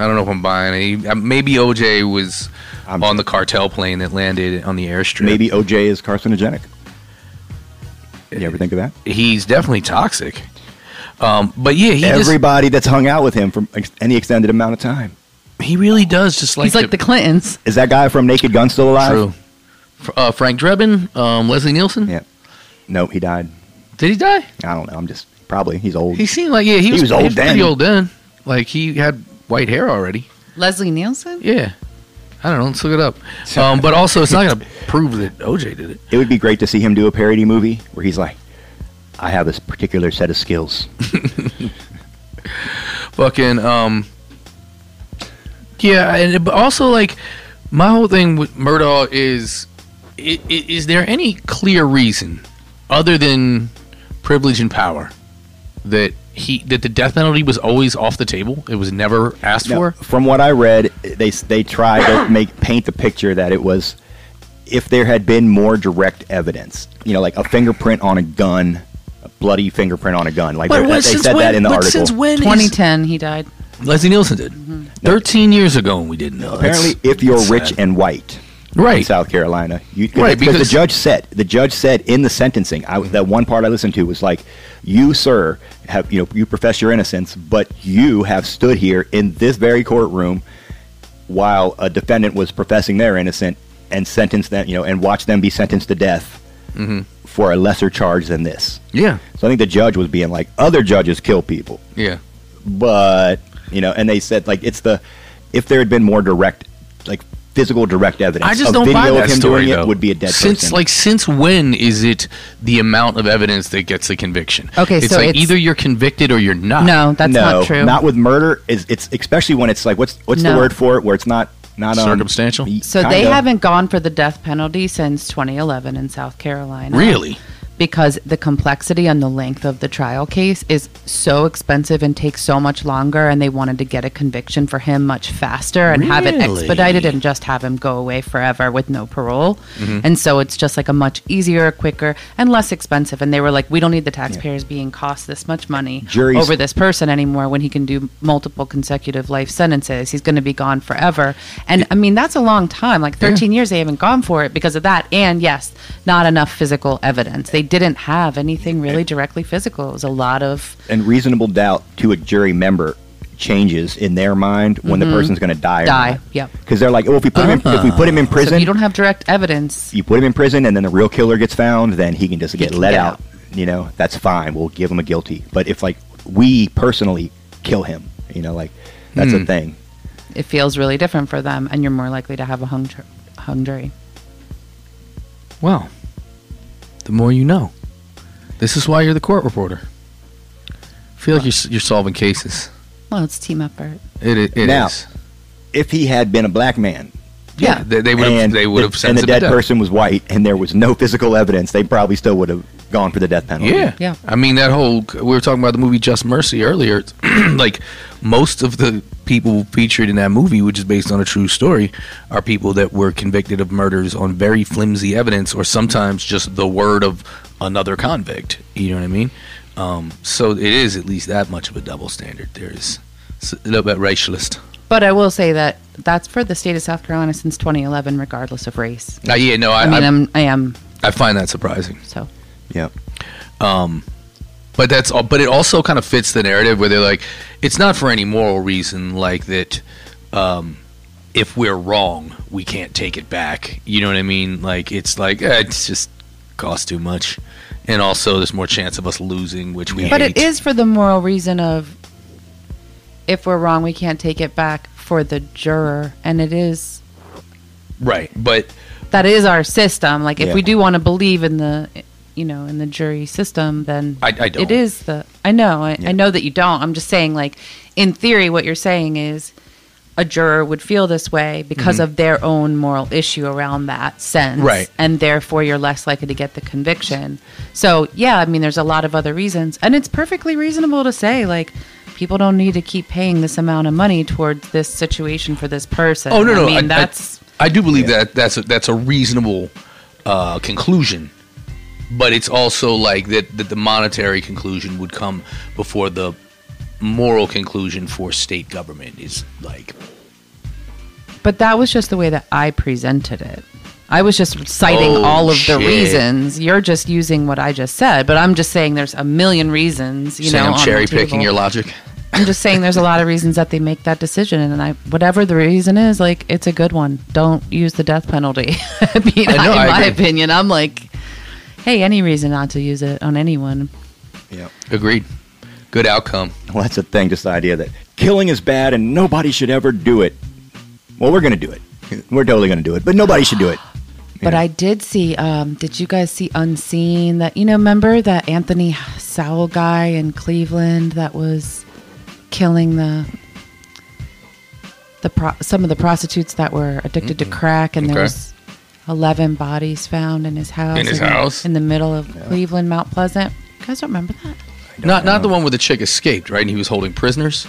I don't know if I'm buying it. Uh, Maybe OJ was I'm- on the cartel plane that landed on the airstrip. Maybe OJ is carcinogenic. You ever think of that? he's definitely toxic. Um, but yeah, he just, Everybody that's hung out with him for ex- any extended amount of time. he really does just like he's like the Clintons. Is that guy from Naked Gun still alive? true. Uh, Frank Drebin, um, Leslie Nielsen. Yeah. No, he died. Did he die? I don't know. I'm just probably he's old. He seemed like yeah, he, was, was he old was pretty then. old then. Like he had white hair already. Leslie Nielsen? Yeah, I don't know. Let's look it up. Um, but also, it's not going to prove that OJ did it. It would be great to see him do a parody movie where he's like, I have this particular set of skills. Fucking um. Yeah, and but also like my whole thing with Murdaugh is, i- i- is there any clear reason other than privilege and power that he that the death penalty was always off the table? It was never asked Now, for. from what I read, they they tried to make paint the picture that it was if there had been more direct evidence, you know, like a fingerprint on a gun, a bloody fingerprint on a gun, like But they, they said when- that in the but article. since when 2010, he died. Leslie Nielsen did. Mm-hmm. Thirteen years ago, and we didn't know. Apparently, That's- if you're rich sad. and white, in right, South Carolina, you Right, because, the judge said the judge said in the sentencing. I, that one part I listened to was like, "You, sir, have you know you profess your innocence, but you have stood here in this very courtroom while a defendant was professing their innocence and sentenced them, you know, and watched them be sentenced to death Mhm. for a lesser charge than this." yeah, So I think the judge was being like, "Other judges kill people, yeah. but you know," and they said like it's the if there had been more direct, like physical direct evidence. I just a don't video buy of that him story doing though. it would be a dead since person. like since when is it the amount of evidence that gets the conviction? Okay, it's so like it's- either you're convicted or you're not. No, that's no, not true. Not with murder. Is it's especially when it's like what's what's the word for it? Where it's not not um, Circumstantial? y- so they kinda. haven't gone for the death penalty since 2011 in South Carolina. really. Because the complexity and the length of the trial case is so expensive and takes so much longer and they wanted to get a conviction for him much faster and have it expedited and just have him go away forever with no parole. Mm-hmm. and so it's just like a much easier quicker and less expensive. And they were like we don't need the taxpayers being cost this much money Juries- over this person anymore when he can do multiple consecutive life sentences. He's going to be gone forever. And i mean that's a long time. Like 13 years they haven't gone for it because of that. And yes not enough physical evidence. They didn't have anything really directly physical it was a lot of and reasonable doubt to a jury member changes in their mind when the person's going to die. Mm-hmm. Die, Or yep. Because they're like, oh, if we put him in, if we put him in so prison, if you don't have direct evidence you put him in prison, and then the real killer gets found, then he can just get can let get out. out. You know, that's fine. We'll give him a guilty. But if like we personally kill him, you know, like that's Hmm. a thing. it feels really different for them and you're more likely to have a hung, ju- hung jury Well, the more you know. This is why you're the court reporter. I feel like you're, you're solving cases. well it's team effort It, it, it Now, is. If he had been a black man, Yeah, they, they would have. and They would have the, and the dead person was white, and there was no physical evidence, they probably still would have gone for the death penalty. Yeah, Yeah. I mean that whole we were talking about the movie Just Mercy earlier. It's like most of the people featured in that movie, which is based on a true story, are people that were convicted of murders on very flimsy evidence, or sometimes just the word of another convict. You know what I mean? Um, so it is at least that much of a double standard. There's a little bit racialist. but i will say that that's for the state of south carolina since 2011 regardless of race Uh, yeah, no, I, i mean I, i'm i am I find that surprising. so yeah. Um, but that's all. But it also kind of fits the narrative where they're like, it's not for any moral reason, like that. Um, if we're wrong, we can't take it back. You know what I mean? Like it's like eh, it's just costs too much, and also there's more chance of us losing, which we. But hate. it is for the moral reason of if we're wrong, we can't take it back for the juror, and it is right. But that is our system. Like if Yeah. we do want to believe in the, you know, in the jury system, then I- I don't. It is the. I know. I, Yeah. I know that you don't. I'm just saying, like in theory, what you're saying is. A juror would feel this way because of their own moral issue around that sense. Mm-hmm. Right. And therefore, you're less likely to get the conviction. So, yeah, I mean, there's a lot of other reasons. And it's perfectly reasonable to say, like, people don't need to keep paying this amount of money towards this situation for this person. oh no, no, I mean, that's. I, do believe that that's a, that's a reasonable uh, conclusion. But it's also like that, that the monetary conclusion would come before the moral conclusion for state government is like But that was just the way that I presented it. I was just citing Oh, all of shit. the reasons. You're just using what I just said, but I'm just saying there's a million reasons. You saying know, I'm cherry picking your logic. I'm just saying there's a lot of reasons that they make that decision, and I whatever the reason is, like it's a good one. Don't use the death penalty. I mean, I know, in I my agree. opinion, I'm like, hey, any reason not to use it on anyone. Yeah. Agreed. Good outcome. Well, that's the thing, just the idea that killing is bad and nobody should ever do it. Well, we're going to do it. We're totally going to do it, but nobody should do it. But Yeah. I did see. Um, did you guys see Unseen? That you know, remember that Anthony Sowell guy in Cleveland that was killing the the pro- some of the prostitutes that were addicted to crack, and Okay. there was eleven bodies found in his house. In his the- house? in the middle of Cleveland, Mount Pleasant. You guys don't remember that? Not not the one where the chick escaped, right? And he was holding prisoners.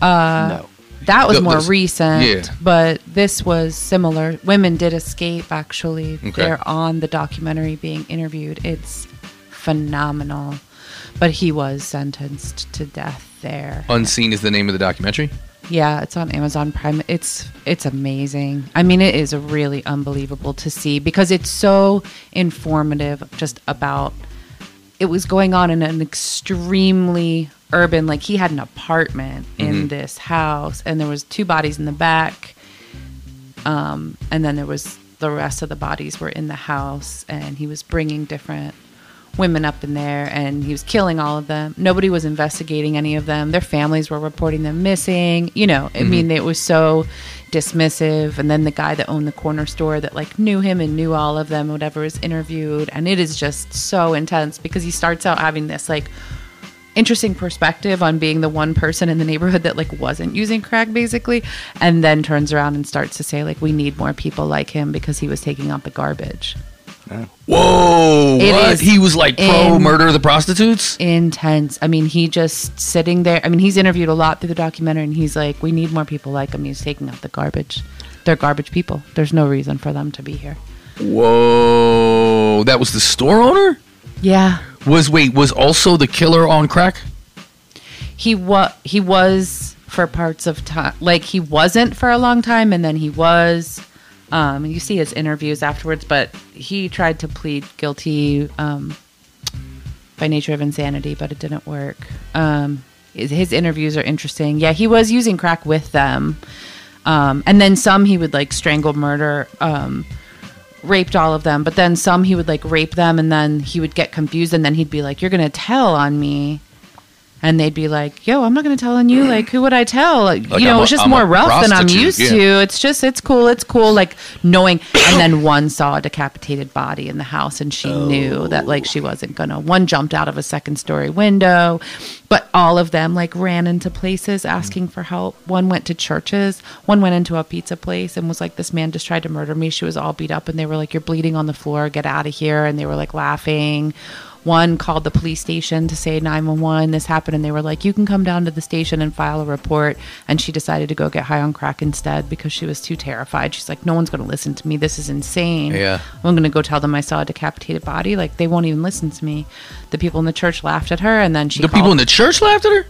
Uh, no. That was The- more those- recent, yeah. but this was similar. Women did escape, actually. Okay. They're on the documentary being interviewed. It's phenomenal. But he was sentenced to death there. Unseen is the name of the documentary. Yeah, it's on Amazon Prime. It's it's amazing. I mean, it is really unbelievable to see because it's so informative just about it was going on in an extremely urban like he had an apartment in this house and there was two bodies in the back um, and then there was the rest of the bodies were in the house and he was bringing different women up in there and he was killing all of them. Nobody was investigating any of them. Their families were reporting them missing you know. I mean mm-hmm. it was so dismissive. And then the guy that owned the corner store that like knew him and knew all of them whatever was interviewed. And it is just so intense because he starts out having this like interesting perspective on being the one person in the neighborhood that like wasn't using crack basically and then turns around and starts to say like we need more people like him because he was taking out the garbage Whoa! It what? He was like pro in- murder of the prostitutes. intense i mean he just sitting there i mean he's interviewed a lot through the documentary and he's like we need more people like him he's taking out the garbage they're garbage people there's no reason for them to be here Whoa! That was the store owner. yeah Was wait was also the killer on crack? he was he was for parts of time like he wasn't for a long time and then he was um you see his interviews afterwards but he tried to plead guilty um by nature of insanity but it didn't work. Um his, his interviews are interesting. Yeah he was using crack with them. Um and then some he would like strangle murder um raped all of them but then some he would like rape them and then he would get confused and then he'd be like you're gonna tell on me and they'd be like, "Yo, I'm not going to tell on you. Like, who would I tell? Like, you know, a- it's just I'm more rough than I'm used yeah. to. It's just, it's cool, it's cool. Like knowing." And then one saw a decapitated body in the house, and she knew that like she wasn't gonna. One jumped out of a second story window, but all of them like ran into places asking for help. One went to churches. One went into a pizza place and was like, "This man just tried to murder me." She was all beat up, and they were like, "You're bleeding on the floor. Get out of here!" And they were like laughing. One called the police station to say 911. This happened, and they were like, "You can come down to the station and file a report." And she decided to go get high on crack instead because she was too terrified. She's like, "No one's going to listen to me. This is insane. Yeah. I'm going to go tell them I saw a decapitated body. Like they won't even listen to me." The people in the church laughed at her, and then she The called- people in the church laughed at her.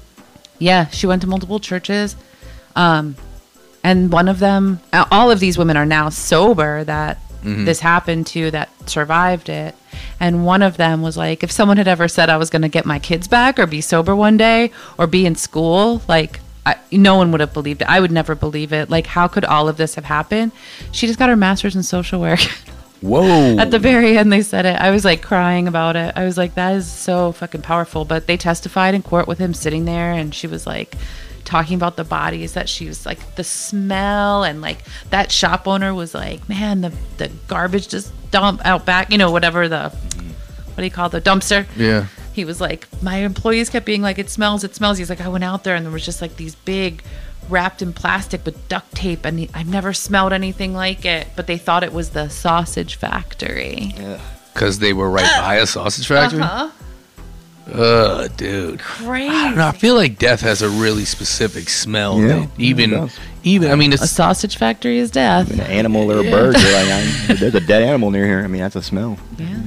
yeah, she went to multiple churches. Um, and one of them, all of these women are now sober that this happened to that survived it. And one of them was like, if someone had ever said I was going to get my kids back or be sober one day or be in school, like, I, no one would have believed it. I would never believe it. Like, how could all of this have happened? She just got her master's in social work. Whoa! At the very end, they said it. I was like crying about it. I was like, that is so fucking powerful. But they testified in court with him sitting there, and she was like talking about the bodies that she was like the smell and like that shop owner was like, man, the the garbage just dump out back, you know, whatever the what do you call it, the dumpster. yeah. He was like, my employees kept being like, it smells, it smells. He's like, I went out there and there was just like these big wrapped in plastic with duct tape, and he, I've never smelled anything like it. But they thought it was the sausage factory. Yeah. Because they were right by a sausage factory. Huh? Ugh, dude. Crazy. I don't know. I feel like death has a really specific smell. Yeah, that even, it even. I mean, A sausage factory is death. An animal or a bird. You're like, I, there's a dead animal near here. I mean, that's a smell. Yeah.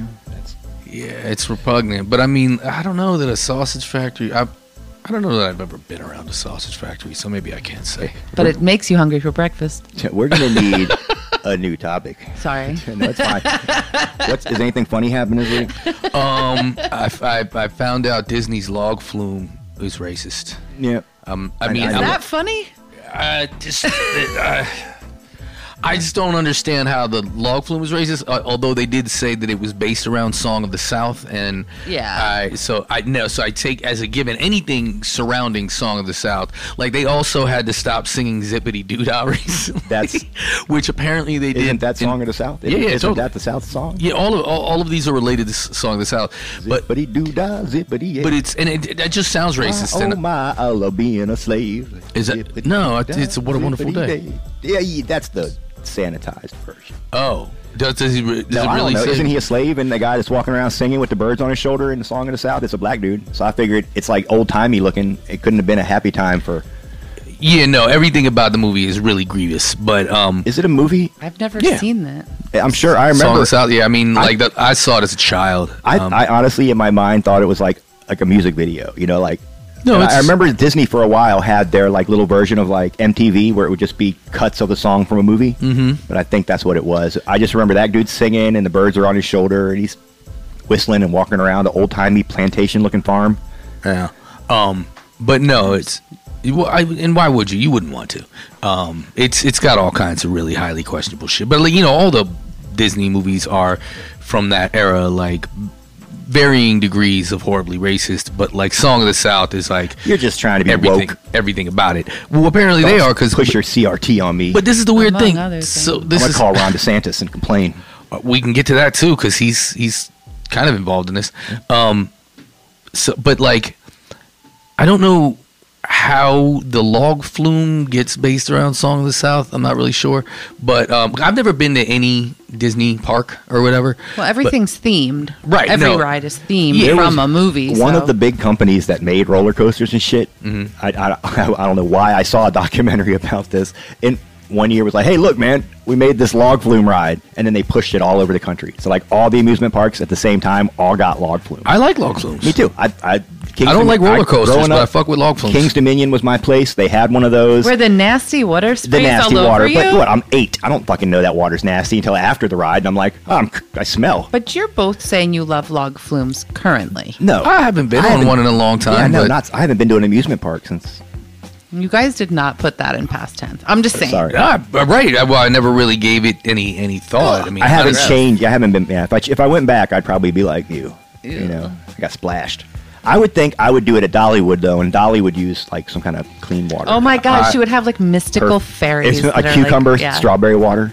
yeah, it's repugnant. But I mean, I don't know that a sausage factory. I, I don't know that I've ever been around a sausage factory, so maybe I can't say. But it makes you hungry for breakfast. We're gonna need a new topic. Sorry. No, it's fine. What's, is anything funny happening this week? Um, I, I, I found out Disney's log flume is racist. Yeah. Um, I I- mean, I Is I'm- that funny? I just, uh, I just don't understand how the log flume was racist. Uh, although they did say that it was based around "Song of the South," and Yeah. I, so I no, so I take as a given anything surrounding "Song of the South." Like they also had to stop singing "Zippity Doo Dah" recently, That's- which apparently they did. Isn't that in- song of the South? Yeah, yeah, Isn't totally. that the South song? Yeah, all of all, all of these are related to s- "Song of the South," but Zippity doo dah, zippity yeah. but it's and it, that just sounds racist. Oh and my, I love being a slave. Is that- Zippity no, doo it's- What a Wonderful zippity Day. Yeah, yeah, that's the sanitized version. oh, does, does he re- does No, it really say? Isn't he a slave and the guy that's walking around singing with the birds on his shoulder in the Song of the South? It's a black dude. So I figured it's like old timey looking. It couldn't have been a happy time for. yeah, no, everything about the movie is really grievous, but um, Is it a movie? I've never Yeah. seen that. I'm sure. I Song of remember. the South. Yeah, I mean, I- like the, I saw it as a child. I, Um, I honestly, in my mind, thought it was like like a music video. You know, like. No, I remember Disney for a while had their like little version of like MTV where it would just be cuts of the song from a movie. Mm-hmm. But I think that's what it was. I just remember that dude singing and the birds are on his shoulder and he's whistling and walking around the old timey plantation looking farm. Yeah. Um, but no, it's well, I, and why would you? You wouldn't want to. Um, it's it's got all kinds of really highly questionable shit. But like you know, all the Disney movies are from that era, like varying degrees of horribly racist. But like Song of the South is like You're just trying to be everything, woke. everything about it. Well, apparently they are because. push your CRT on me. But this is the weird Among thing. So this I'm is gonna call Ron DeSantis and complain. Uh, we can get to that too because he's he's kind of involved in this. Um, so but like, I don't know how the log flume gets based around Song of the South. I'm not really sure, but um, I've never been to any Disney park or whatever. Well, everything's themed. Right, Every no. ride is themed Yeah, from a movie. One so- of the big companies that made roller coasters and shit. Mm-hmm. I, I, I don't know why I saw a documentary about this. And one year was like, "Hey, look, man, we made this log flume ride," and then they pushed it all over the country. So like all the amusement parks at the same time all got log flume. I like log flumes. Me too. I I, King's I don't like roller I- coasters, growing but I up, fuck with log flumes. King's Dominion was my place. They had one of those. where the nasty water the sprays nasty all over water. you. But what? I'm eight. I don't fucking know that water's nasty until after the ride, and I'm like, oh, I'm, I smell. But you're both saying you love log flumes currently. No, I haven't been I on haven't- one in a long time. Yeah, no, but not. I haven't been to an amusement park since. You guys did not put that in past tense. I'm just saying. Sorry. Ah, right. I- Well, I never really gave it any any thought. I mean, I haven't honestly- changed. I haven't been. Yeah, if I if I went back, I'd probably be like you. You know, I got splashed. I would think I would do it at Dollywood though, and Dolly would use like some kind of clean water. Oh my gosh, I- you would have like mystical Her- fairies. It's a cucumber, like, yeah, strawberry water.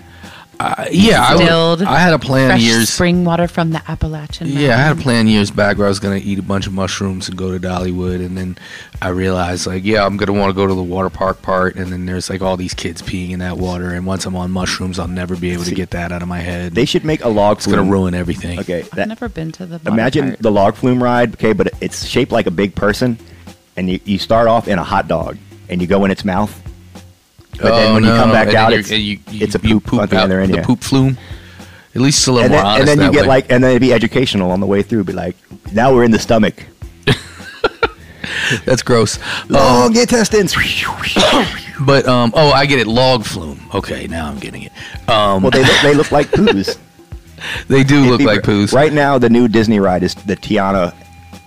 Uh, yeah, I, would, I had a plan fresh years. spring water from the Appalachian. Yeah, I had a plan years back where I was gonna eat a bunch of mushrooms and go to Dollywood, and then I realized like, yeah, I'm gonna want to go to the water park part, and then there's like all these kids peeing in that water, and once I'm on mushrooms, I'll never be able to get that out of my head. They should make a log it's gonna ruin everything. Okay, I've never been to the. water imagine park. the log flume ride. Okay, but it's shaped like a big person, and you, you start off in a hot dog, and you go in its mouth. But then Oh, when you come back and out, it's, you, you, it's a you poop, at the other end. the yeah. poop flume. At least a little and then, honest. and then you get way. like, and then it'd be educational on the way through. Be like, now we're in the stomach. that's gross. Long intestines. But um, oh, I get it. Log flume. Okay, now I'm getting it. Um, well, they look, they look like poos. they do look It'd be- like poos. Right now, the new Disney ride is the Tiana,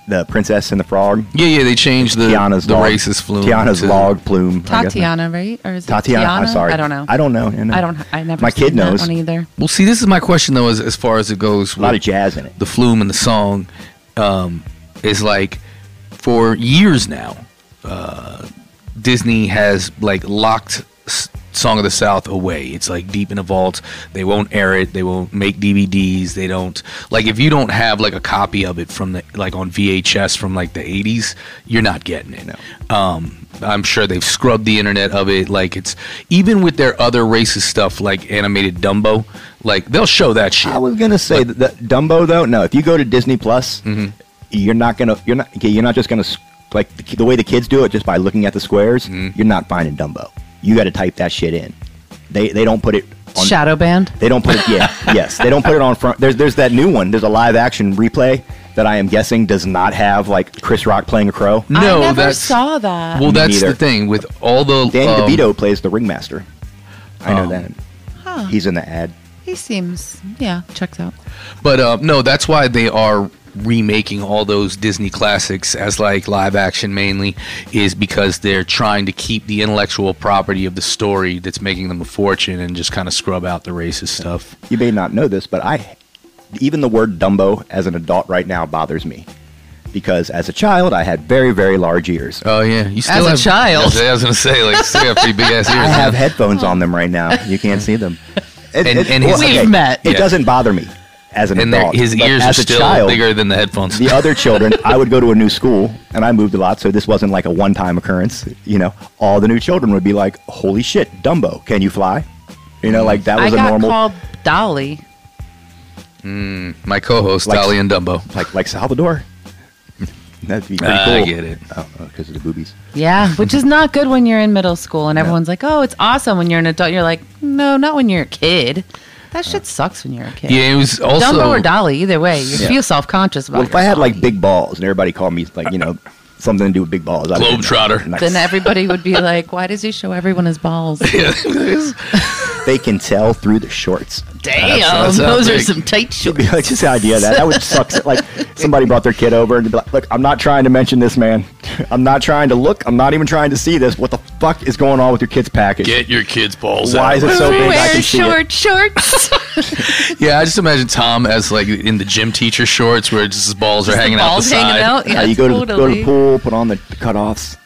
the Princess and the Frog. Yeah, yeah. They changed the Tiana's the log, racist flume. Tiana's to- log plume. Tatiana, right? Or is it Tatiana. I'm sorry. I don't know. I don't know. you know. I don't. I never. My kid seen that knows. one either. Well, see, this is my question though, as, as far as it goes. A lot of jazz in it. the flume and the song um, is like for years now. Uh, Disney has like locked S- Song of the South away. It's like deep in a vault. They won't air it. They won't make DVDs. They don't like if you don't have like a copy of it from the like on VHS from like the 80s, you're not getting it. Um, I'm sure they've scrubbed the internet of it. Like it's even with their other racist stuff like animated Dumbo, like they'll show that shit. I was gonna say that, that Dumbo though. No, if you go to Disney Plus, Mm-hmm. you're not gonna. You're not. You're not just gonna like the, the way the kids do it just by looking at the squares. Mm-hmm. You're not finding Dumbo. You got to type that shit in. They they don't put it. on Shadow band. They don't put it. Yeah, yes, they don't put it on front. There's there's that new one. There's a live action replay that I am guessing does not have like Chris Rock playing a crow. no, I never that's saw that. well, Me that's neither. the thing with all the Danny um, DeVito plays the ringmaster. I know um, that. Huh. He's in the ad. He seems. Yeah, checks out. But uh, no, that's why they are remaking all those Disney classics as like live action mainly is because they're trying to keep the intellectual property of the story that's making them a fortune and just kind of scrub out the racist stuff. You may not know this, but I even the word Dumbo as an adult right now bothers me because as a child I had very very large ears. Oh yeah, you still a have, child. I was gonna say like you still have pretty big ass ears. I have headphones on them right now. You can't see them. It, And- it- and his- We've met. It Yeah. doesn't bother me as an and adult. his but ears are as a still child, bigger than the headphones. the other children, I would go to a new school, and I moved a lot, so this wasn't like a one-time occurrence. You know, all the new children would be like, "Holy shit, Dumbo, can you fly?" You know, like that was a got normal, called Dolly. My co-host Like- Dolly and Dumbo. like like Salvador. That'd be pretty Ah, cool. I get it. Oh, because of the boobies. Yeah, which is not good when you're in middle school and everyone's like, "Oh, it's awesome." When you're an adult, you're like, "No, not when you're a kid." That shit sucks when you're a kid. Yeah, it was also Dumbo or Dolly, either way, you Yeah. feel self conscious about. Well, if I had yourself. like big balls and everybody called me like you know something to do with big balls, I'd Globetrotter. Nice. then everybody would be like, "Why does he show everyone his balls?" they can tell through the shorts. Damn, that's how those are big. some tight It'd shorts. like just the idea of that that would suck. Like somebody brought their kid over and they'd be like, "Look, I'm not trying to mention this, man. I'm not trying to look. I'm not even trying to see this. What the fuck is going on with your kid's package? get your kids' balls Why out. is it so big? I Wear can see it. short shorts. Yeah, I just imagine Tom as like in the gym teacher shorts where just his balls are hanging balls out the hanging side. out. Yeah, Uh, you go to, go to totally. the pool, put on the, the cutoffs.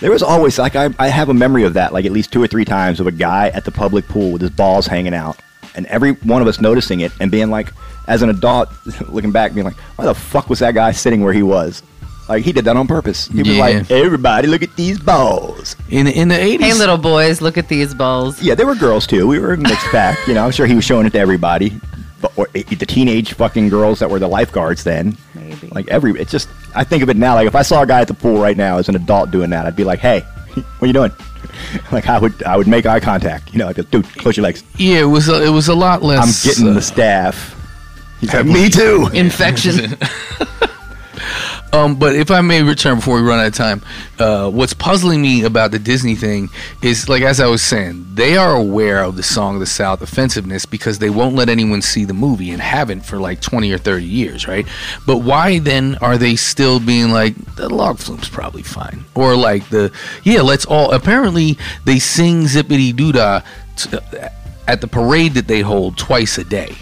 There was always like I, I have a memory of that, like at least two or three times of a guy at the public pool with his balls hanging out, and every one of us noticing it and being like, as an adult, looking back, being like, why the fuck was that guy sitting where he was? Like he did that on purpose. He was Yeah. like, everybody, look at these balls. In in the eighties, hey, little boys, look at these balls. Yeah, there were girls too. We were a mixed bag. You know, I'm sure he was showing it to everybody. But or, eh, the teenage fucking girls that were the lifeguards then. Maybe. Like every, it's just. I think of it now. Like if I saw a guy at the pool right now as an adult doing that, I'd be like, "Hey, what are you doing?" Like I would, I would make eye contact. You know, I'd go, "Dude, close your legs. yeah, it was a, it was a lot less. I'm getting uh, the staff." He's like, "Me too." Infection. Um, but if I may return before we run out of time, uh, what's puzzling me about the Disney thing is, like as I was saying, they are aware of the Song of the South offensiveness because they won't let anyone see the movie and haven't for like twenty or thirty years, right? But why then are they still being like the log flume's probably fine, or like the yeah, let's all apparently they sing zippity doo dah at the parade that they hold twice a day.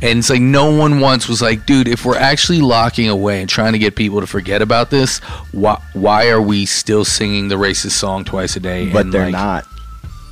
And it's like no one once was like, dude, if we're actually locking away and trying to get people to forget about this, why why are we still singing the racist song twice a day? But And, they're like, not.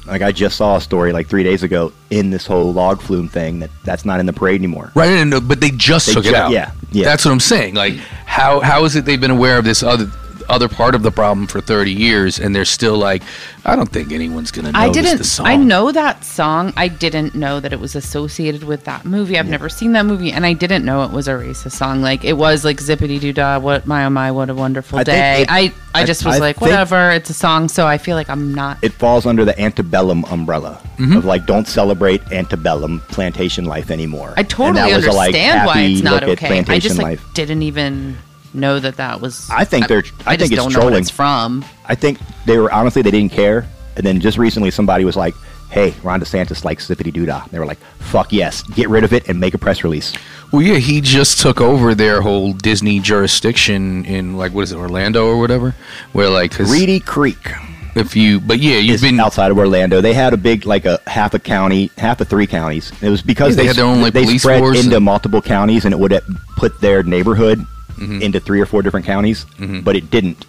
Like I just saw a story like three days ago in this whole log flume thing that that's not in the parade anymore. Right, and, but they just They took it out. yeah, yeah. That's what I'm saying. Like, how how is it they've been aware of this other other part of the problem for 30 years, and they're still like, I don't think anyone's gonna I notice didn't. the song. I know that song. I didn't know that it was associated with that movie. I've never seen that movie, and I didn't know it was a racist song. Like it was like zippity doo dah. What my oh my, what a wonderful I day. it- I I I- just was I like, whatever. It's a song, so I feel like I'm not. it falls under the antebellum umbrella Mm-hmm. of like don't celebrate antebellum plantation life anymore. I totally that was a, like, understand why it's not okay. I just like life. didn't even know that that was. I think they're- I just think it's don't know what trolling. it's from. I think they were honestly they didn't care, and then just recently somebody was like, "Hey, Ron DeSantis likes zippity doo dah." They were like, "Fuck yes, get rid of it and make a press release." Well, yeah, he just took over their whole Disney jurisdiction in like what is it, Orlando or whatever, where like Reedy Creek if you, but yeah, you've been outside of Orlando. They had a big like a half a county, half of three counties. It was because Yeah, they had their own, like, they police spread force into and- multiple counties, and it would put their neighborhood Mm-hmm. into three or four different counties, but it didn't.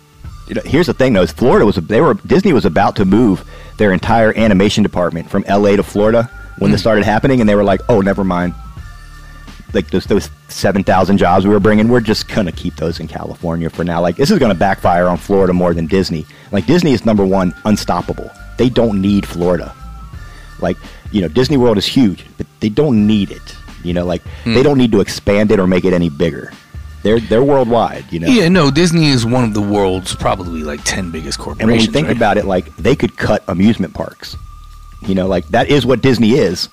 You know, here's the thing, though: is Florida was they were Disney was about to move their entire animation department from L.A. to Florida when Mm. this started happening, and they were like, "Oh, never mind." Like those those seven thousand jobs we were bringing, we're just gonna keep those in California for now. Like this is gonna backfire on Florida more than Disney. Like Disney is number one, unstoppable. They don't need Florida. Like you know, Disney World is huge, but they don't need it. You know, like Hmm. they don't need to expand it or make it any bigger. They're they're worldwide. You know. Yeah, no, Disney is one of the world's probably like ten biggest corporations. And when you think right? about it, like they could cut amusement parks. You know, like that is what Disney is,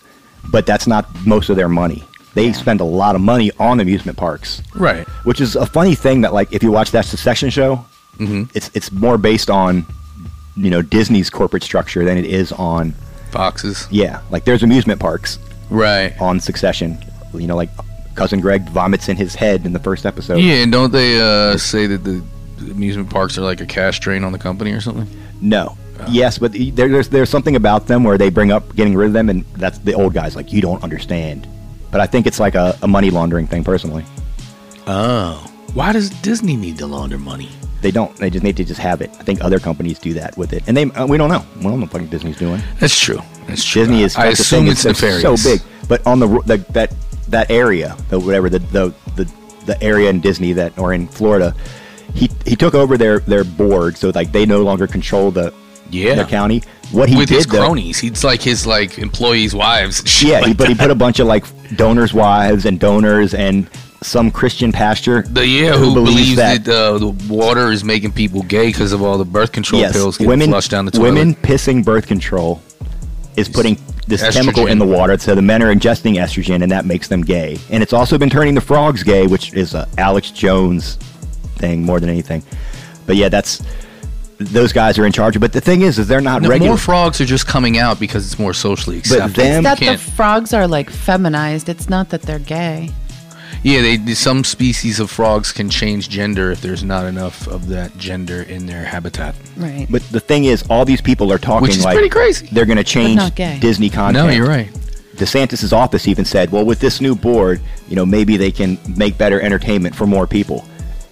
but that's not most of their money. They spend a lot of money on amusement parks, right, which is a funny thing. That like if you watch that Succession show, Mhm. it's it's more based on you know Disney's corporate structure than it is on Fox's, yeah. Like there's amusement parks right, on Succession. You know, like cousin Greg vomits in his head in the first episode. Yeah, and don't they uh, say that the amusement parks are like a cash drain on the company or something? No. Oh. Yes, but there, there's there's something about them where they bring up getting rid of them, and that's the old guys like you don't understand. But I think it's like a, a money laundering thing. Personally, Oh. Why does Disney need to launder money? they don't. They just need to just have it. I think other companies do that with it, and they uh, we don't know. We don't know what fucking Disney's doing. That's true. That's true. Disney is. I assume thing, it's they're nefarious. So big, but on the, the that that area, the whatever the the the, the area in Disney that or in Florida, he he took over their their board, so like they no longer control the Yeah. their county. What he With did his though, cronies, he's like his like employees' wives. yeah, like he, but he put a bunch of like donors' wives and donors and some Christian pastor. The yeah, who, believes that, uh, the water is making people gay because of all the birth control yes, pills getting women flushed down the toilet. women pissing birth control is putting this chemical in the water, so the men are ingesting estrogen, and that makes them gay. And it's also been turning the frogs gay, which is a Alex Jones thing more than anything. But yeah, that's those guys are in charge. But the thing is, is they're not No, regular. more frogs are just coming out because it's more socially accepted. them- It's that the frogs are like feminized. It's not that they're gay. Yeah, they some species of frogs can change gender if there's not enough of that gender in their habitat. Right. but the thing is, all these people are talking Which is like pretty crazy. they're going to change not gay. Disney content. No, you're right. DeSantis' office even said, well, with this new board, you know, maybe they can make better entertainment for more people.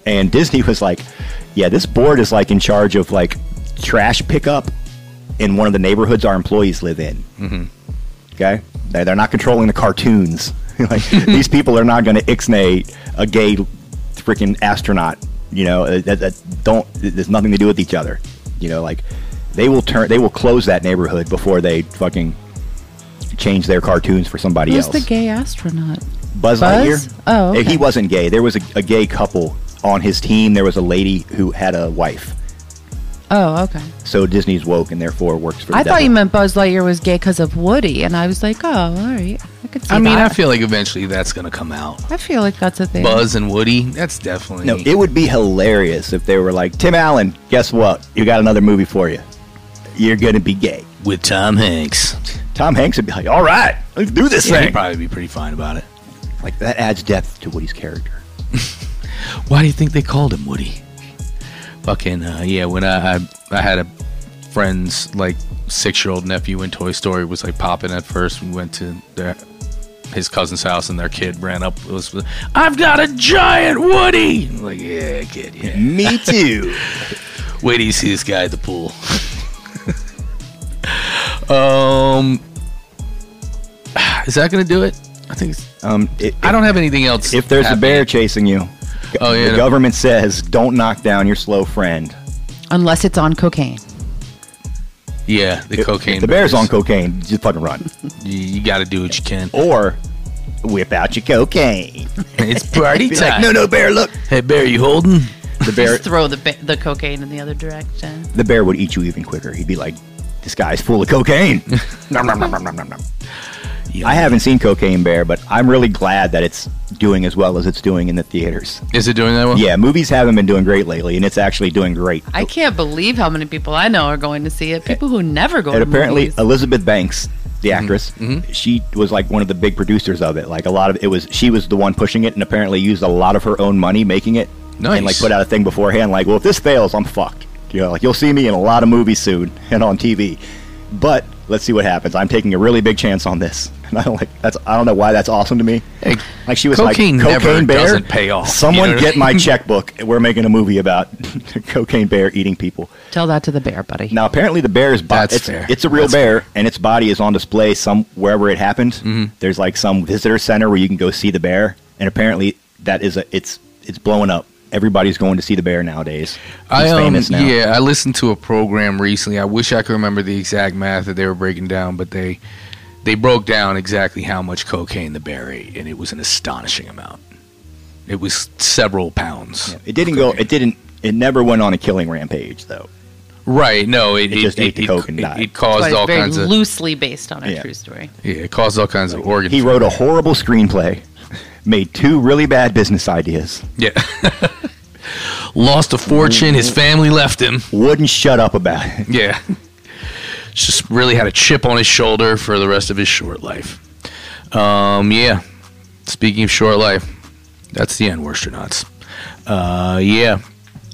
And Disney was like, yeah, this board is like in charge of like trash pickup in one of the neighborhoods our employees live in. Mm-hmm. Okay? They're, they're not controlling the cartoons. like, these people are not going to ixnay a gay freaking astronaut, you know, uh, that, that don't, there's nothing to do with each other. You know, like, they will turn, they will close that neighborhood before they fucking change their cartoons for somebody Who's else. the gay astronaut? Buzz, Buzz? Lightyear? Oh, okay. He wasn't gay. There was a, a gay couple on his team. There was a lady who had a wife. Oh, okay. So Disney's woke and therefore works for the I thought you meant Buzz Lightyear was gay because of Woody, and I was like, oh, all right, I could see I mean, that. I feel like eventually that's going to come out. I feel like that's a thing. Buzz and Woody, that's definitely. No, it would be hilarious if they were like, Tim Allen, guess what? You got another movie for you. You're going to be gay. with Tom Hanks. Tom Hanks would be like, all right, let's do this Yeah, he'd thing. probably be pretty fine about it. Like, that adds depth to Woody's character. Why do you think they called him Woody? Fucking uh, yeah. When I, I I had a friend's like six year old nephew in Toy Story was like popping at first. We went to their his cousin's house and their kid ran up. It was I've got a giant Woody. I'm like yeah, kid. Yeah. Me too. Wait till you see this guy at the pool. um, is that gonna do it? I think. Um, it, I don't have anything else. if there's a bear chasing you, Oh, yeah, the no. government says don't knock down your slow friend. Unless it's on cocaine. yeah, the If- cocaine. If the bear's bears. on cocaine, just fucking run. You, you got to do what you can. or whip out your cocaine. It's party time. like, no, no, bear, look. Hey, bear, you holding? The bear, Just throw the ba- the cocaine in the other direction. the bear would eat you even quicker. He'd be like, this guy's full of cocaine. Nom, nom, nom, nom, nom, nom, nom. I haven't seen Cocaine Bear, but I'm really glad that it's doing as well as it's doing in the theaters. Is it doing that well? Yeah, movies haven't been doing great lately, and it's actually doing great. I can't believe how many people I know are going to see it. People who never go to movies. and to apparently movies. Elizabeth Banks, the Mm-hmm. actress, she was like one of the big producers of it. Like a lot of it was, she was the one pushing it, and apparently used a lot of her own money making it. Nice. And like put out a thing beforehand, like, well, if this fails, I'm fucked. You know, like you'll see me in a lot of movies soon and on TV. But let's see what happens. I'm taking a really big chance on this, and I don't like that's. I don't know why that's awesome to me. Hey, Like she was cocaine like, never cocaine bear doesn't pay off, Someone you know what I get my checkbook. We're making a movie about cocaine bear eating people. Tell that to the bear, buddy. Now, apparently, the bear's body. That's It's, fair. it's a real That's bear, and its body is on display some wherever it happened. Mm-hmm. There's like some visitor center where you can go see the bear, and apparently, that is a it's it's blowing up. Everybody's going to see the bear nowadays. He's I um, famous now. yeah, I listened to a program recently. I wish I could remember the exact math that they were breaking down, but they they broke down exactly how much cocaine the bear ate, and it was an astonishing amount. It was several pounds. Yeah, It didn't go. It didn't. It never went on a killing rampage, though. Right? No, it, It just ate the it, coke and died. it caused But all very kinds of loosely based on a Yeah. true story. yeah, it caused all kinds of organ. He wrote a horrible screenplay, made two really bad business ideas, yeah. Lost a fortune. His family left him. wouldn't shut up about it. Yeah. Just really had a chip on his shoulder for the rest of his short life. Um, yeah. Speaking of short life, that's the end, worsternauts. Uh, yeah.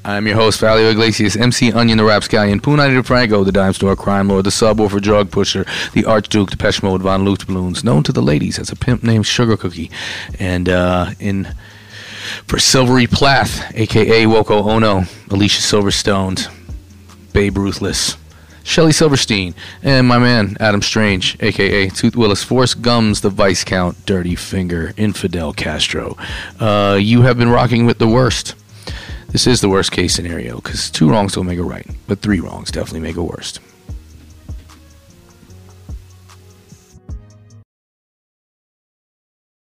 I'm your host, Valio Iglesias, MC Onion, the Rapscallion, Punani DeFranco, the Dime Store Crime Lord, the Subwoofer Drug Pusher, the Archduke, Depeche Mode, Von Luftballoons, known to the ladies as a pimp named Sugar Cookie. And uh, in for Silvery Plath, aka Woko Ono, Alicia Silverstone, Babe Ruthless, Shelley Silverstein, and my man Adam Strange, aka Tooth Willis, Force Gums, the Vice Count, Dirty Finger, Infidel Castro. Uh, you have been rocking with the worst. This is the worst case scenario because two wrongs don't make a right, but three wrongs definitely make a worst.